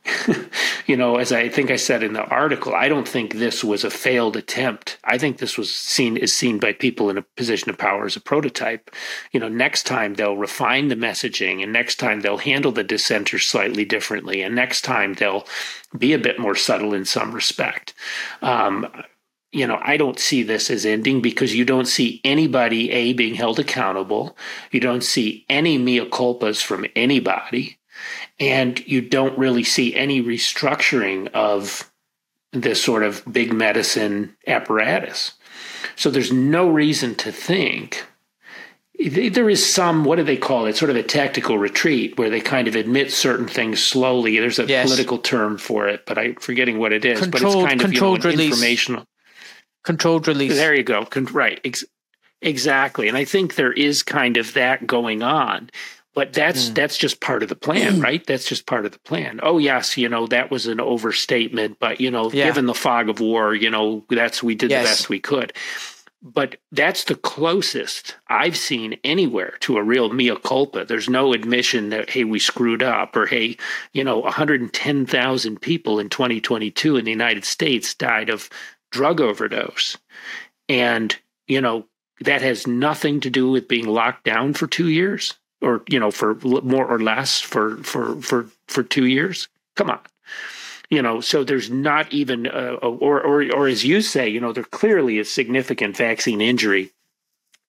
you know, as I think I said in the article, I don't think this was a failed attempt. I think this was seen is seen by people in a position of power as a prototype. You know, next time they'll refine the messaging, and next time they'll handle the dissenters slightly differently, and next time they'll be a bit more subtle in some respect. Um, you know, I don't see this as ending because you don't see anybody a being held accountable. You don't see any mea culpas from anybody and you don't really see any restructuring of this sort of big medicine apparatus. So there's no reason to think there is some what do they call it? Sort of a tactical retreat where they kind of admit certain things slowly. There's a yes. political term for it but i'm forgetting what it is controlled, but it's kind of controlled you know, release. informational controlled release. There you go. Con- right. Ex- exactly. And i think there is kind of that going on but that's mm. that's just part of the plan right that's just part of the plan oh yes you know that was an overstatement but you know yeah. given the fog of war you know that's we did yes. the best we could but that's the closest I've seen anywhere to a real mea culpa. There's no admission that, hey, we screwed up, or hey, you know, 110,000 people in 2022 in the United States died of drug overdose. And, you know, that has nothing to do with being locked down for two years or you know for more or less for for for for two years? Come on. You know so there's not even or or or as you say you know there clearly is significant vaccine injury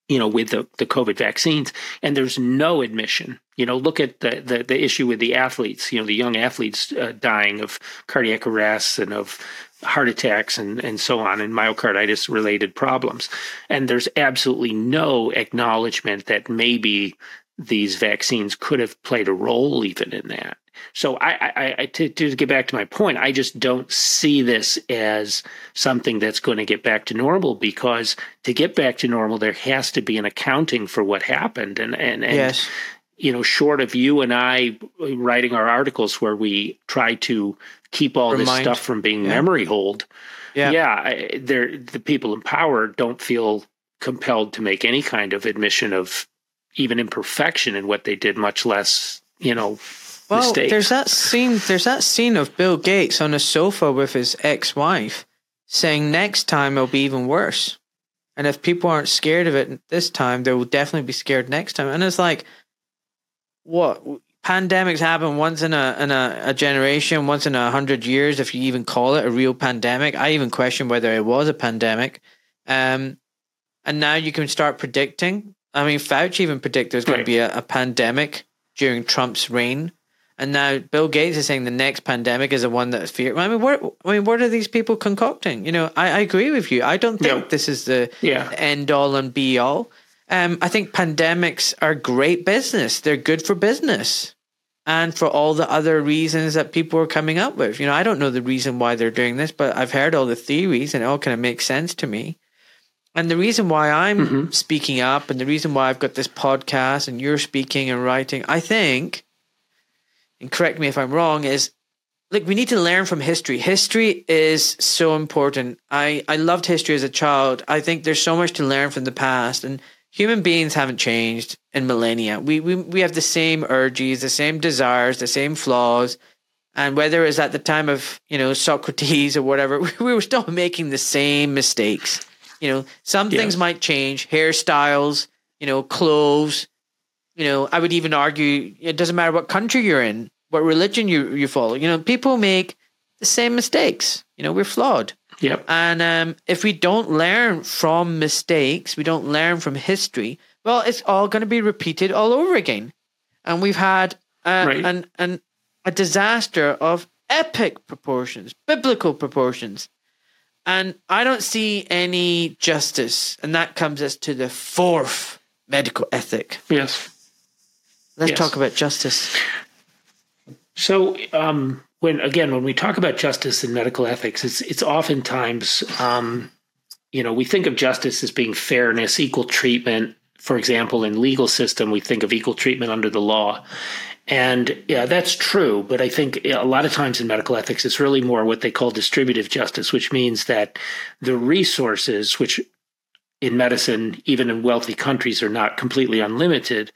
you know with the the covid vaccines and there's no admission. You know look at the the, the issue with the athletes you know the young athletes uh, dying of cardiac arrests and of heart attacks and, and so on and myocarditis related problems. And there's absolutely no acknowledgement that maybe these vaccines could have played a role even in that. So I, I, I to, to, get back to my point, I just don't see this as something that's going to get back to normal because to get back to normal, there has to be an accounting for what happened. And, and, and yes. you know, short of you and I writing our articles where we try to keep all Remind. this stuff from being yeah. memory holed. Yeah. Yeah. the people in power don't feel compelled to make any kind of admission of even imperfection in what they did, much less, you know, well, mistakes. there's that scene. There's that scene of Bill Gates on a sofa with his ex-wife, saying, "Next time it'll be even worse." And if people aren't scared of it this time, they will definitely be scared next time. And it's like, what pandemics happen once in a in a, a generation, once in a hundred years, if you even call it a real pandemic. I even question whether it was a pandemic. Um, and now you can start predicting. I mean, Fauci even predicted there's going right. to be a, a pandemic during Trump's reign. And now Bill Gates is saying the next pandemic is the one that's fear. I mean, what I mean, what are these people concocting? You know, I, I agree with you. I don't think this is the yeah. end all and be all. Um, I think pandemics are great business. They're good for business and for all the other reasons that people are coming up with. You know, I don't know the reason why they're doing this, but I've heard all the theories and it all kind of makes sense to me. And the reason why I'm mm-hmm. speaking up and the reason why I've got this podcast and you're speaking and writing, I think, and correct me if I'm wrong, is like we need to learn from history. History is so important. I, I loved history as a child. I think there's so much to learn from the past and human beings haven't changed in millennia. We, we, we have the same urges, the same desires, the same flaws. And whether it's at the time of, you know, Socrates or whatever, we were still making the same mistakes. You know, some yes. things might change, hairstyles, you know, clothes. You know, I would even argue it doesn't matter what country you're in, what religion you you follow. You know, people make the same mistakes. You know, we're flawed. Yep. And um, if we don't learn from mistakes, we don't learn from history. Well, it's all going to be repeated all over again. And we've had uh, right. an, an a disaster of epic proportions, biblical proportions. And I don't see any justice. And that comes us to the fourth medical ethic. Yes. Let's yes. talk about justice. So, um, when again, when we talk about justice and medical ethics, it's it's oftentimes, um, you know, we think of justice as being fairness, equal treatment. For example, in legal system, we think of equal treatment under the law, and yeah, that's true. But I think a lot of times in medical ethics, it's really more what they call distributive justice, which means that the resources, which in medicine, even in wealthy countries, are not completely unlimited,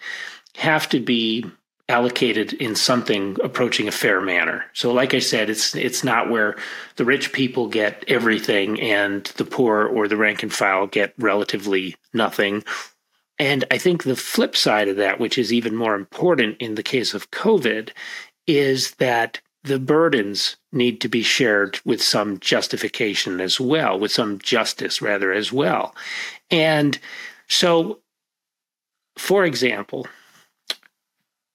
have to be allocated in something approaching a fair manner. So like I said, it's it's not where the rich people get everything and the poor or the rank and file get relatively nothing and I think the flip side of that, which is even more important in the case of COVID, is that the burdens need to be shared with some justification as well, with some justice rather as well. And so, for example,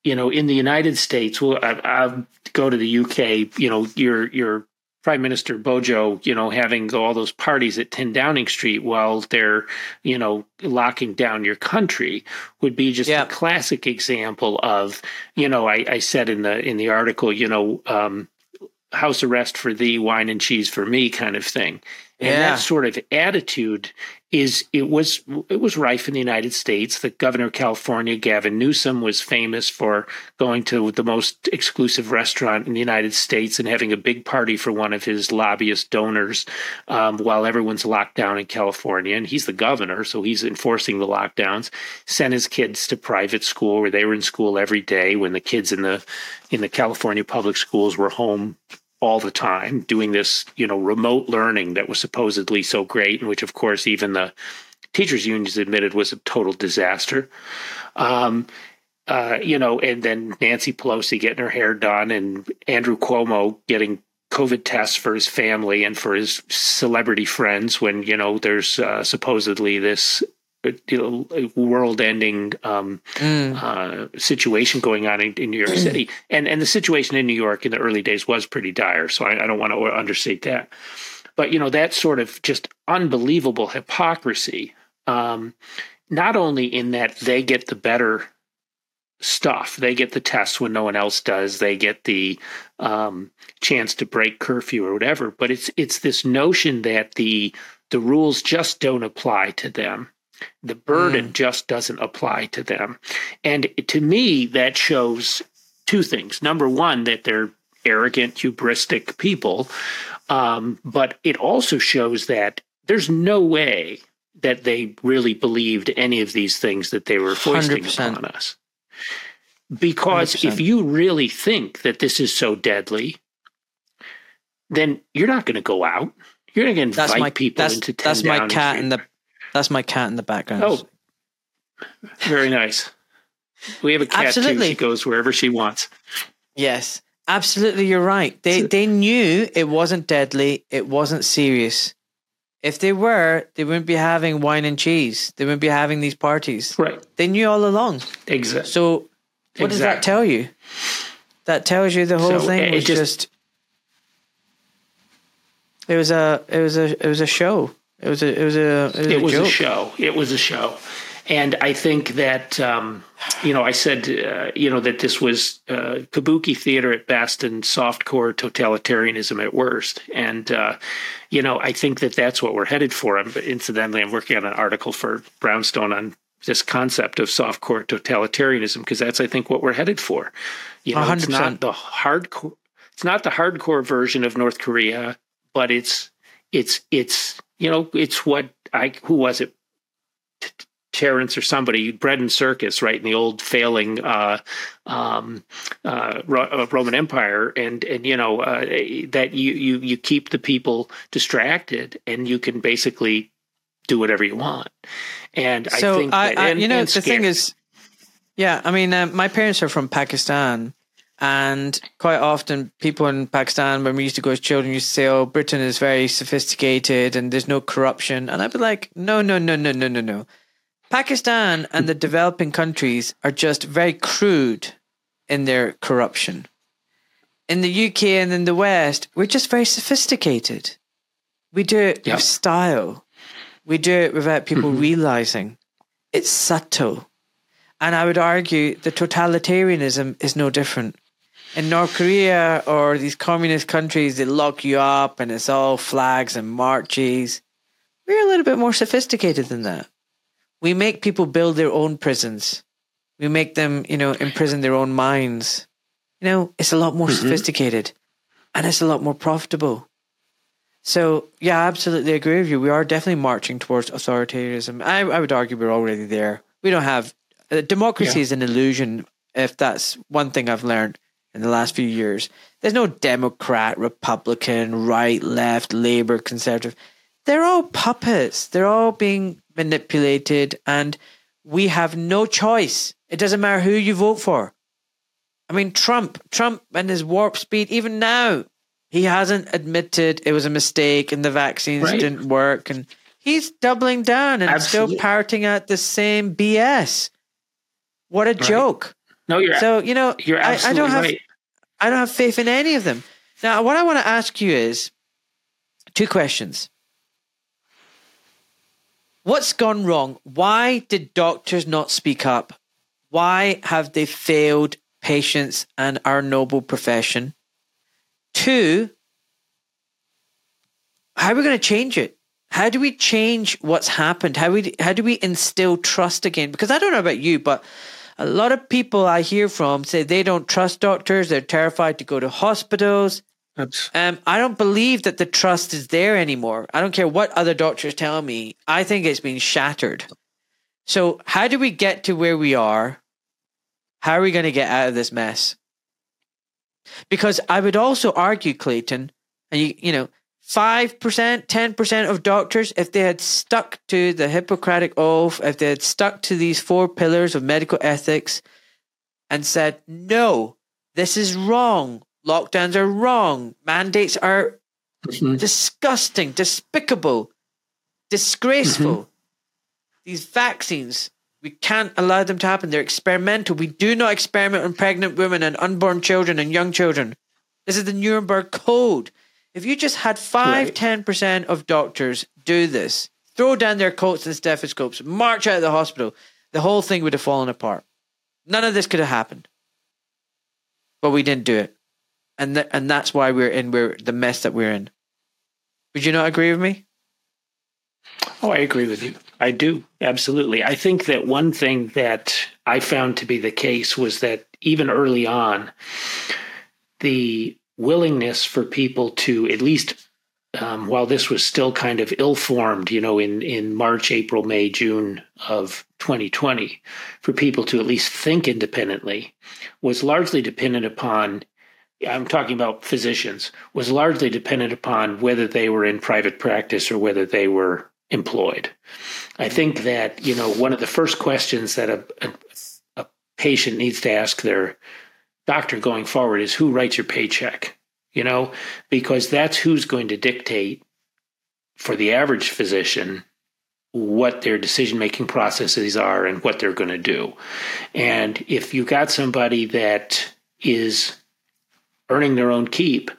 you know, in the United States, well, I, I go to the UK. You know, your your Prime Minister Bojo, you know, having all those parties at 10 Downing Street while they're, you know, locking down your country would be just a classic example of, you know, I, I said in the in the article, you know, um, house arrest for thee, wine and cheese for me kind of thing. And yeah. that sort of attitude is it was it was rife in the United States. The governor of California, Gavin Newsom, was famous for going to the most exclusive restaurant in the United States and having a big party for one of his lobbyist donors um, while everyone's locked down in California. And he's the governor, so he's enforcing the lockdowns. Sent his kids to private school where they were in school every day when the kids in the in the California public schools were home all the time doing this, you know, remote learning that was supposedly so great, and which, of course, even the teachers' unions admitted was a total disaster. Um, uh, you know, and then Nancy Pelosi getting her hair done, and Andrew Cuomo getting COVID tests for his family and for his celebrity friends when you know there's uh, supposedly this world-ending um, mm. uh, situation going on in, in New York. City, and and the situation in New York in the early days was pretty dire. So I, I don't want to understate that, but you know that sort of just unbelievable hypocrisy. Um, not only in that they get the better stuff, they get the tests when no one else does, they get the um, chance to break curfew or whatever, but it's it's this notion that the the rules just don't apply to them the burden mm. just doesn't apply to them. And to me, that shows two things. Number one, that they're arrogant, hubristic people. Um, but it also shows that there's no way that they really believed any of these things that they were foisting 100%. upon us. Because 100%. if you really think that this is so deadly, then you're not going to go out. You're not going to invite my, people that's, into That's my cat in the That's my cat in the background. Oh, very nice. We have a cat Absolutely. too. She goes wherever she wants. Yes, absolutely. You're right. They they knew it wasn't deadly. It wasn't serious. If they were, they wouldn't be having wine and cheese. They wouldn't be having these parties. Right. They knew all along. Exactly. So, what does that tell you? That tells you the whole So, thing it was just- just. It was a. It was a. It was a show. It was a. It was a. It was, it a, was a show. It was a show. And I think that, um, you know, I said, uh, you know, that this was uh, kabuki theater at best and softcore totalitarianism at worst. And, uh, you know, I think that that's what we're headed for. I'm, incidentally, I'm working on an article for Brownstone on this concept of softcore totalitarianism because that's, I think, what we're headed for. You know, it's 100%. not the hardcore. It's not the hardcore version of North Korea, but it's it's it's you know it's what I who was it? Terrence or somebody bread and circus right in the old failing uh, um, uh, uh, Roman Empire. And and you know uh, that you you you keep the people distracted and you can basically do whatever you want. And so I think I, that, I you know and the thing is yeah i mean um, my parents are from pakistan and quite often people in pakistan when we used to go as children used to say oh britain is very sophisticated and there's no corruption. And i'd be like no no no no no no no. Pakistan and the developing countries are just very crude in their corruption. In the uk and in the west we're just very sophisticated. We do it Yep. with style. We do it without people mm-hmm. realizing. It's subtle. And I would argue the totalitarianism is no different. In North Korea or these communist countries, they lock you up and it's all flags and marches. We're a little bit more sophisticated than that. We make people build their own prisons. We make them, you know, imprison their own minds. You know, it's a lot more sophisticated and it's a lot more profitable. So, yeah, I absolutely agree with you. We are definitely marching towards authoritarianism. I, I would argue we're already there. We don't have uh, democracy Yeah. is an illusion. If that's one thing I've learned in the last few years, there's no Democrat, Republican, right, left, Labor, Conservative. They're all puppets. They're all being manipulated, and we have no choice. It doesn't matter who you vote for. I mean, Trump, Trump and his warp speed, even now, he hasn't admitted it was a mistake and the vaccines Right. didn't work. And he's doubling down and Absolutely. still parroting out the same BS. What a joke. No you're So, you know, you're I, I don't have right I don't have faith in any of them. Now, what I want to ask you is two questions. What's gone wrong? Why did doctors not speak up? Why have they failed patients and our noble profession? Two, how are we going to change it? How do we change what's happened? How we how do we instill trust again? Because I don't know about you, but a lot of people I hear from say they don't trust doctors. They're terrified to go to hospitals. That's Um, I don't believe that the trust is there anymore. I don't care what other doctors tell me. I think it's been shattered. So, how do we get to where we are? How are we going to get out of this mess? Because I would also argue, Clayton, and you, you know, five percent, ten percent of doctors, if they had stuck to the Hippocratic oath, if they had stuck to these four pillars of medical ethics, and said, "No, this is wrong. Lockdowns are wrong. Mandates are Mhm. disgusting, despicable, disgraceful. These vaccines, we can't allow them to happen. They're experimental. We do not experiment on pregnant women and unborn children and young children. This is the Nuremberg Code. If you just had five, Right. ten percent of doctors do this, throw down their coats and stethoscopes, march out of the hospital, the whole thing would have fallen apart. None of this could have happened. But we didn't do it. And th- and that's why we're in we're the mess that we're in. Would you not agree with me? Oh, I agree with you. I do. Absolutely. I think that one thing that I found to be the case was that even early on, the willingness for people to, at least um, while this was still kind of ill formed, you know, in, in March, April, May, June of 2020, for people to at least think independently was largely dependent upon I'm talking about physicians, was largely dependent upon whether they were in private practice or whether they were employed. I think that, you know, one of the first questions that a, a, a patient needs to ask their doctor going forward is who writes your paycheck? You know, because that's who's going to dictate for the average physician what their decision making processes are and what they're going to do. And if you got somebody that is earning their own keep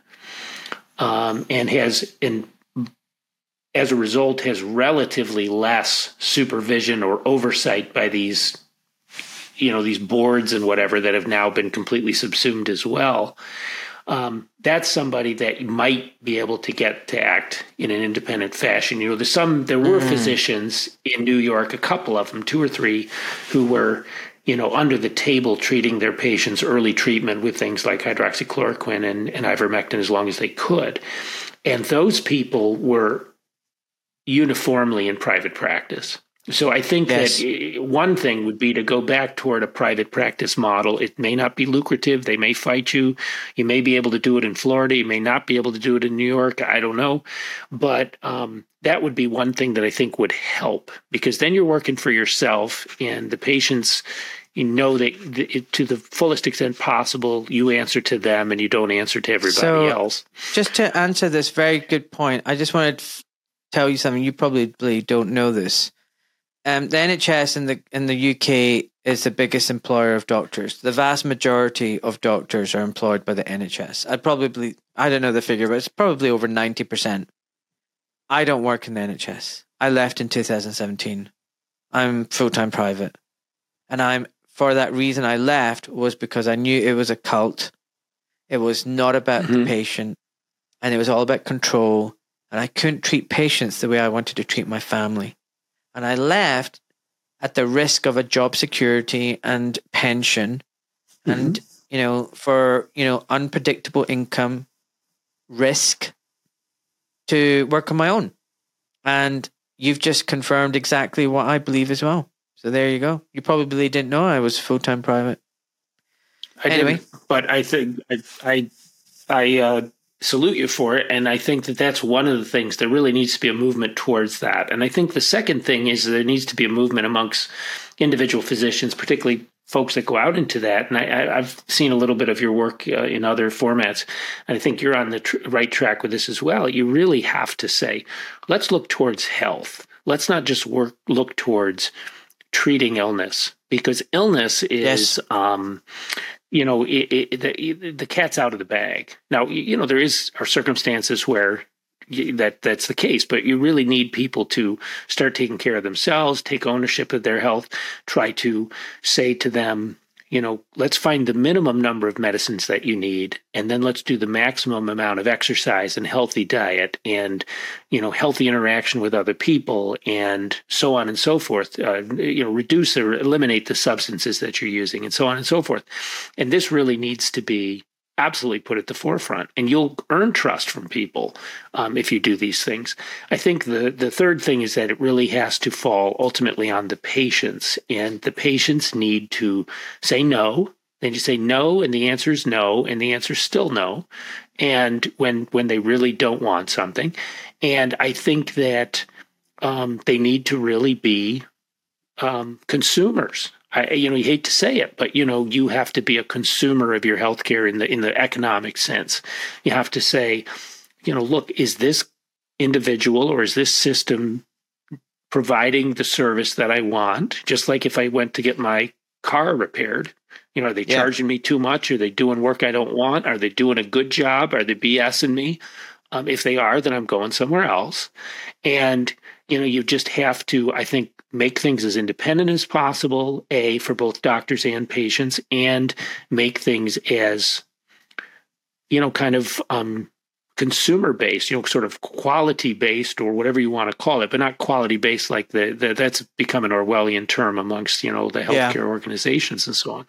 um, and has in as a result has relatively less supervision or oversight by these you know these boards and whatever that have now been completely subsumed as well um, that's somebody that might be able to get to act in an independent fashion. You know, there's some there were mm. physicians in New York, a couple of them, two or three, who were you know under the table treating their patients early treatment with things like hydroxychloroquine and, and ivermectin as long as they could, and those people were uniformly in private practice. So I think yes. that one thing would be to go back toward a private practice model. It may not be lucrative. They may fight you. You may be able to do it in Florida. You may not be able to do it in New York. I don't know. But um, that would be one thing that I think would help because then you're working for yourself and the patients you know that to the fullest extent possible you answer to them and you don't answer to everybody so, else just to answer this very good point i just wanted to tell you something you probably don't know this um, the NHS in the in the UK is the biggest employer of doctors. The vast majority of doctors are employed by the NHS. I'd probably I don't know the figure, but it's probably over ninety percent. I don't work in the NHS. I left in 2017. I'm full time private, and I'm for that reason I left was because I knew it was a cult. It was not about mm-hmm. the patient, and it was all about control. And I couldn't treat patients the way I wanted to treat my family. And I left at the risk of a job security and pension mm-hmm. and, you know, for, you know, unpredictable income risk to work on my own. And you've just confirmed exactly what I believe as well. So there you go. You probably didn't know I was full time private. I anyway, but I think I I, I uh, salute you for it. And I think that that's one of the things there really needs to be a movement towards that. And I think the second thing is there needs to be a movement amongst individual physicians, particularly folks that go out into that. And I, have seen a little bit of your work uh, in other formats. And I think you're on the tr- right track with this as well. You really have to say, let's look towards health. Let's not just work look towards treating illness because illness is yes. um, you know, it, it, the the cat's out of the bag. Now, you know, there is are circumstances where that that's the case, but you really need people to start taking care of themselves, take ownership of their health, try to say to them, you know, let's find the minimum number of medicines that you need, and then let's do the maximum amount of exercise and healthy diet and, you know, healthy interaction with other people and so on and so forth. Uh, you know, reduce or eliminate the substances that you're using and so on and so forth. And this really needs to be absolutely put at the forefront and you'll earn trust from people um, if you do these things. I think the, the third thing is that it really has to fall ultimately on the patients and the patients need to say no. Then you say no and the answer is no and the answer is still no and when when they really don't want something. And i think that um, they need to really be um, consumers I, you know, you hate to say it, but you know, you have to be a consumer of your healthcare in the in the economic sense. You have to say, you know, look, is this individual or is this system providing the service that I want? Just like if I went to get my car repaired, you know, are they yeah. charging me too much? Are they doing work I don't want? Are they doing a good job? Are they BSing me? Um, if they are, then I'm going somewhere else. And you know, you just have to, I think, make things as independent as possible, A, for both doctors and patients, and make things as, you know, kind of um, consumer based, you know, sort of quality based or whatever you want to call it, but not quality based like the, the that's become an Orwellian term amongst, you know, the healthcare yeah. organizations and so on.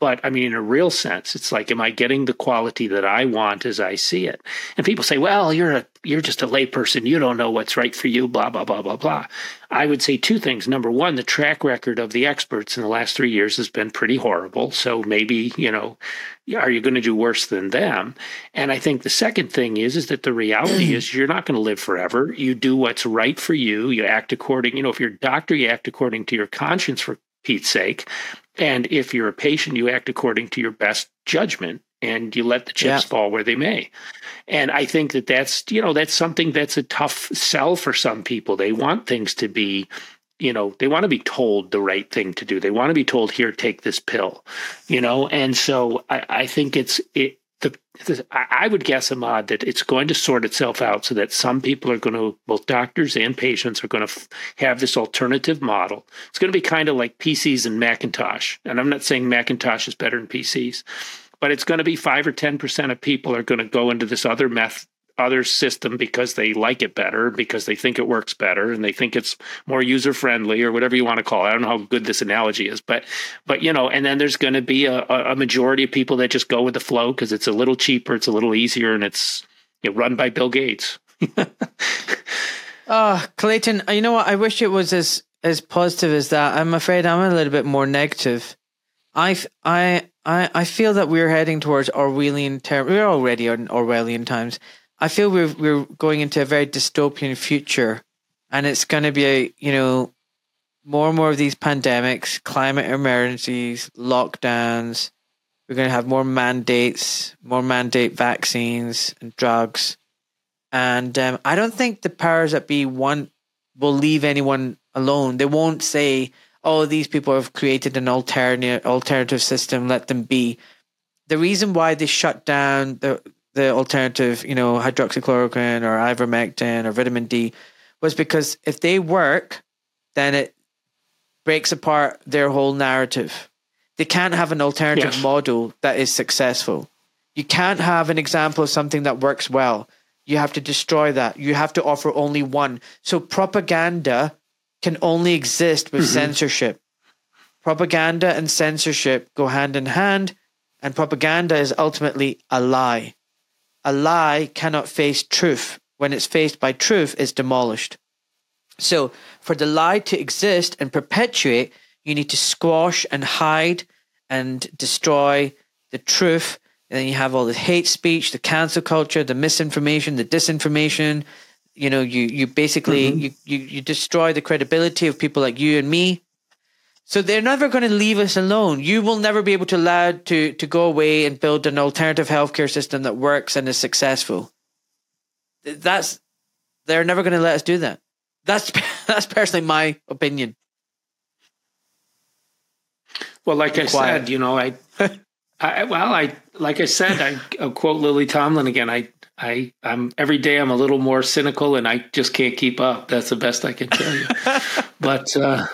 But I mean, in a real sense, it's like, am I getting the quality that I want as I see it? And people say, well, you're a, you're just a layperson. You don't know what's right for you, blah, blah, blah, blah, blah. I would say two things. Number one, the track record of the experts in the last three years has been pretty horrible. So maybe, you know, are you going to do worse than them? And I think the second thing is, is that the reality is you're not going to live forever. You do what's right for you. You act according, you know, if you're a doctor, you act according to your conscience for Pete's sake. And if you're a patient, you act according to your best judgment and you let the chips yeah. fall where they may. And I think that that's, you know, that's something that's a tough sell for some people. They want things to be, you know, they want to be told the right thing to do. They want to be told, here, take this pill, you know? And so I, I think it's, it, the, the, I would guess, Ahmad, that it's going to sort itself out so that some people are going to, both doctors and patients, are going to f- have this alternative model. It's going to be kind of like PCs and Macintosh. And I'm not saying Macintosh is better than PCs, but it's going to be five or ten percent of people are going to go into this other meth other system because they like it better, because they think it works better, and they think it's more user friendly or whatever you want to call it. I don't know how good this analogy is, but but you know, and then there's going to be a, a majority of people that just go with the flow because it's a little cheaper, it's a little easier, and it's you know, run by Bill Gates. oh, Clayton, you know what? I wish it was as as positive as that. I'm afraid I'm a little bit more negative. I I I, I feel that we're heading towards Orwellian term. We're already in Orwellian times. I feel we're we're going into a very dystopian future, and it's going to be a you know more and more of these pandemics, climate emergencies, lockdowns. We're going to have more mandates, more mandate vaccines and drugs, and um, I don't think the powers that be want will leave anyone alone. They won't say, oh, these people have created an alternate alternative system, let them be. The reason why they shut down the the alternative, you know, hydroxychloroquine or ivermectin or vitamin D was because if they work, then it breaks apart their whole narrative. They can't have an alternative yes. model that is successful. You can't have an example of something that works well. You have to destroy that. You have to offer only one. So propaganda can only exist with mm-hmm. censorship. Propaganda and censorship go hand in hand, and propaganda is ultimately a lie. A lie cannot face truth. When it's faced by truth, it's demolished. So, for the lie to exist and perpetuate, you need to squash and hide and destroy the truth. And then you have all the hate speech, the cancel culture, the misinformation, the disinformation, you know you you basically mm-hmm. you, you you destroy the credibility of people like you and me so they're never going to leave us alone you will never be able to allow to to go away and build an alternative healthcare system that works and is successful that's they're never going to let us do that that's that's personally my opinion well like i said you know i I, well, I like I said, I I'll quote Lily Tomlin again. I I I'm every day I'm a little more cynical and I just can't keep up. That's the best I can tell you. but uh,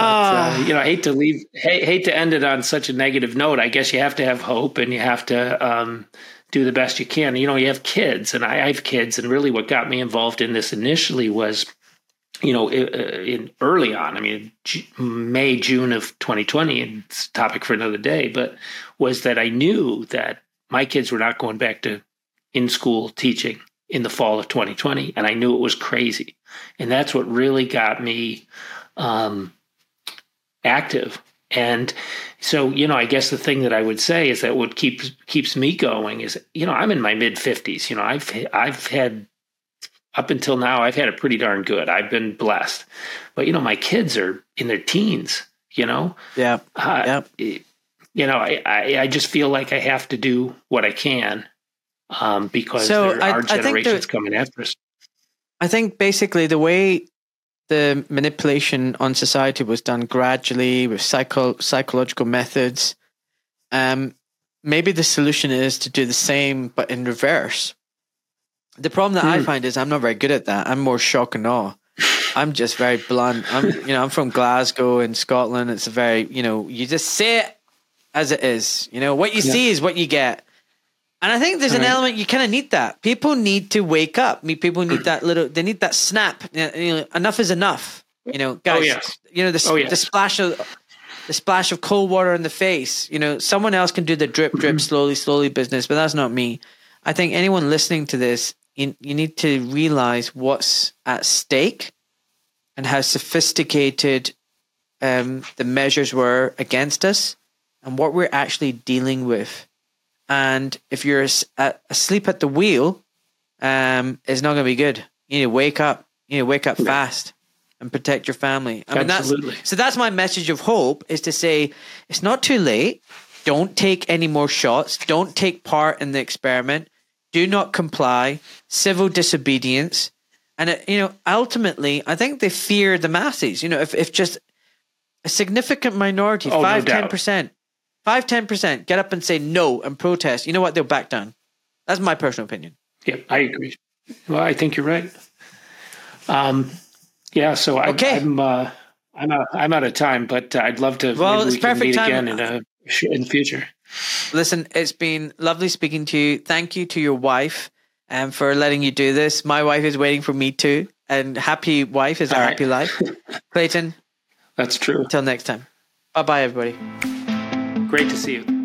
but, uh, you know, I hate to leave, hate, hate to end it on such a negative note. I guess you have to have hope and you have to um, do the best you can. You know, you have kids, and I, I have kids, and really, what got me involved in this initially was, you know, in, in early on. I mean, May, June of 2020, and it's a topic for another day. But was that I knew that my kids were not going back to in school teaching in the fall of 2020 and i knew it was crazy and that's what really got me um, active. And so you know i guess the thing that i would say is that what keeps keeps me going is you know i'm in my mid 50s you know i've i've had up until now i've had it pretty darn good. I've been blessed. But you know my kids are in their teens you know? Yeah. Uh, yeah. you know, I, I, I, just feel like I have to do what I can um, because so there I, are generations coming after us. I think basically the way the manipulation on society was done gradually with psycho, psychological methods, um, maybe the solution is to do the same but in reverse. The problem that I hmm. find is I'm not very good at that. I'm more shock and awe. I'm just very blunt. I'm, you know, I'm from Glasgow in Scotland. It's a very, you know, you just say it as it is. You know, what you yeah. see is what you get. And I think there's an element you kind of need that. People need to wake up. People need that little. They need that snap. You know, enough is enough. You know, oh, guys. Oh, yes. You know the, oh, yes. the splash of the splash of cold water in the face. You know, someone else can do the drip, drip, mm-hmm. slowly, slowly business, but that's not me. I think anyone listening to this, you, you need to realize what's at stake and how sophisticated um, the measures were against us and what we're actually dealing with. And if you're asleep at the wheel, um, it's not going to be good. You need to wake up. You need to wake up fast and protect your family. I mean, Absolutely. That's, so that's my message of hope is to say it's not too late. Don't take any more shots. Don't take part in the experiment. Do not comply. Civil disobedience. And, it, you know, ultimately, I think they fear the masses. You know, if, if just a significant minority, oh, 5 no 10%, 5 10% get up and say no and protest, you know what? They'll back down. That's my personal opinion. Yeah, I agree. Well, I think you're right. Um, yeah, so I, okay. I'm uh, I'm out, I'm out of time, but uh, I'd love to. Well, it's we can perfect meet time. again in a in the future. Listen, it's been lovely speaking to you. Thank you to your wife um, for letting you do this. My wife is waiting for me too, and happy wife is a happy life. Clayton, that's true. Until next time, bye bye, everybody. Great to see you.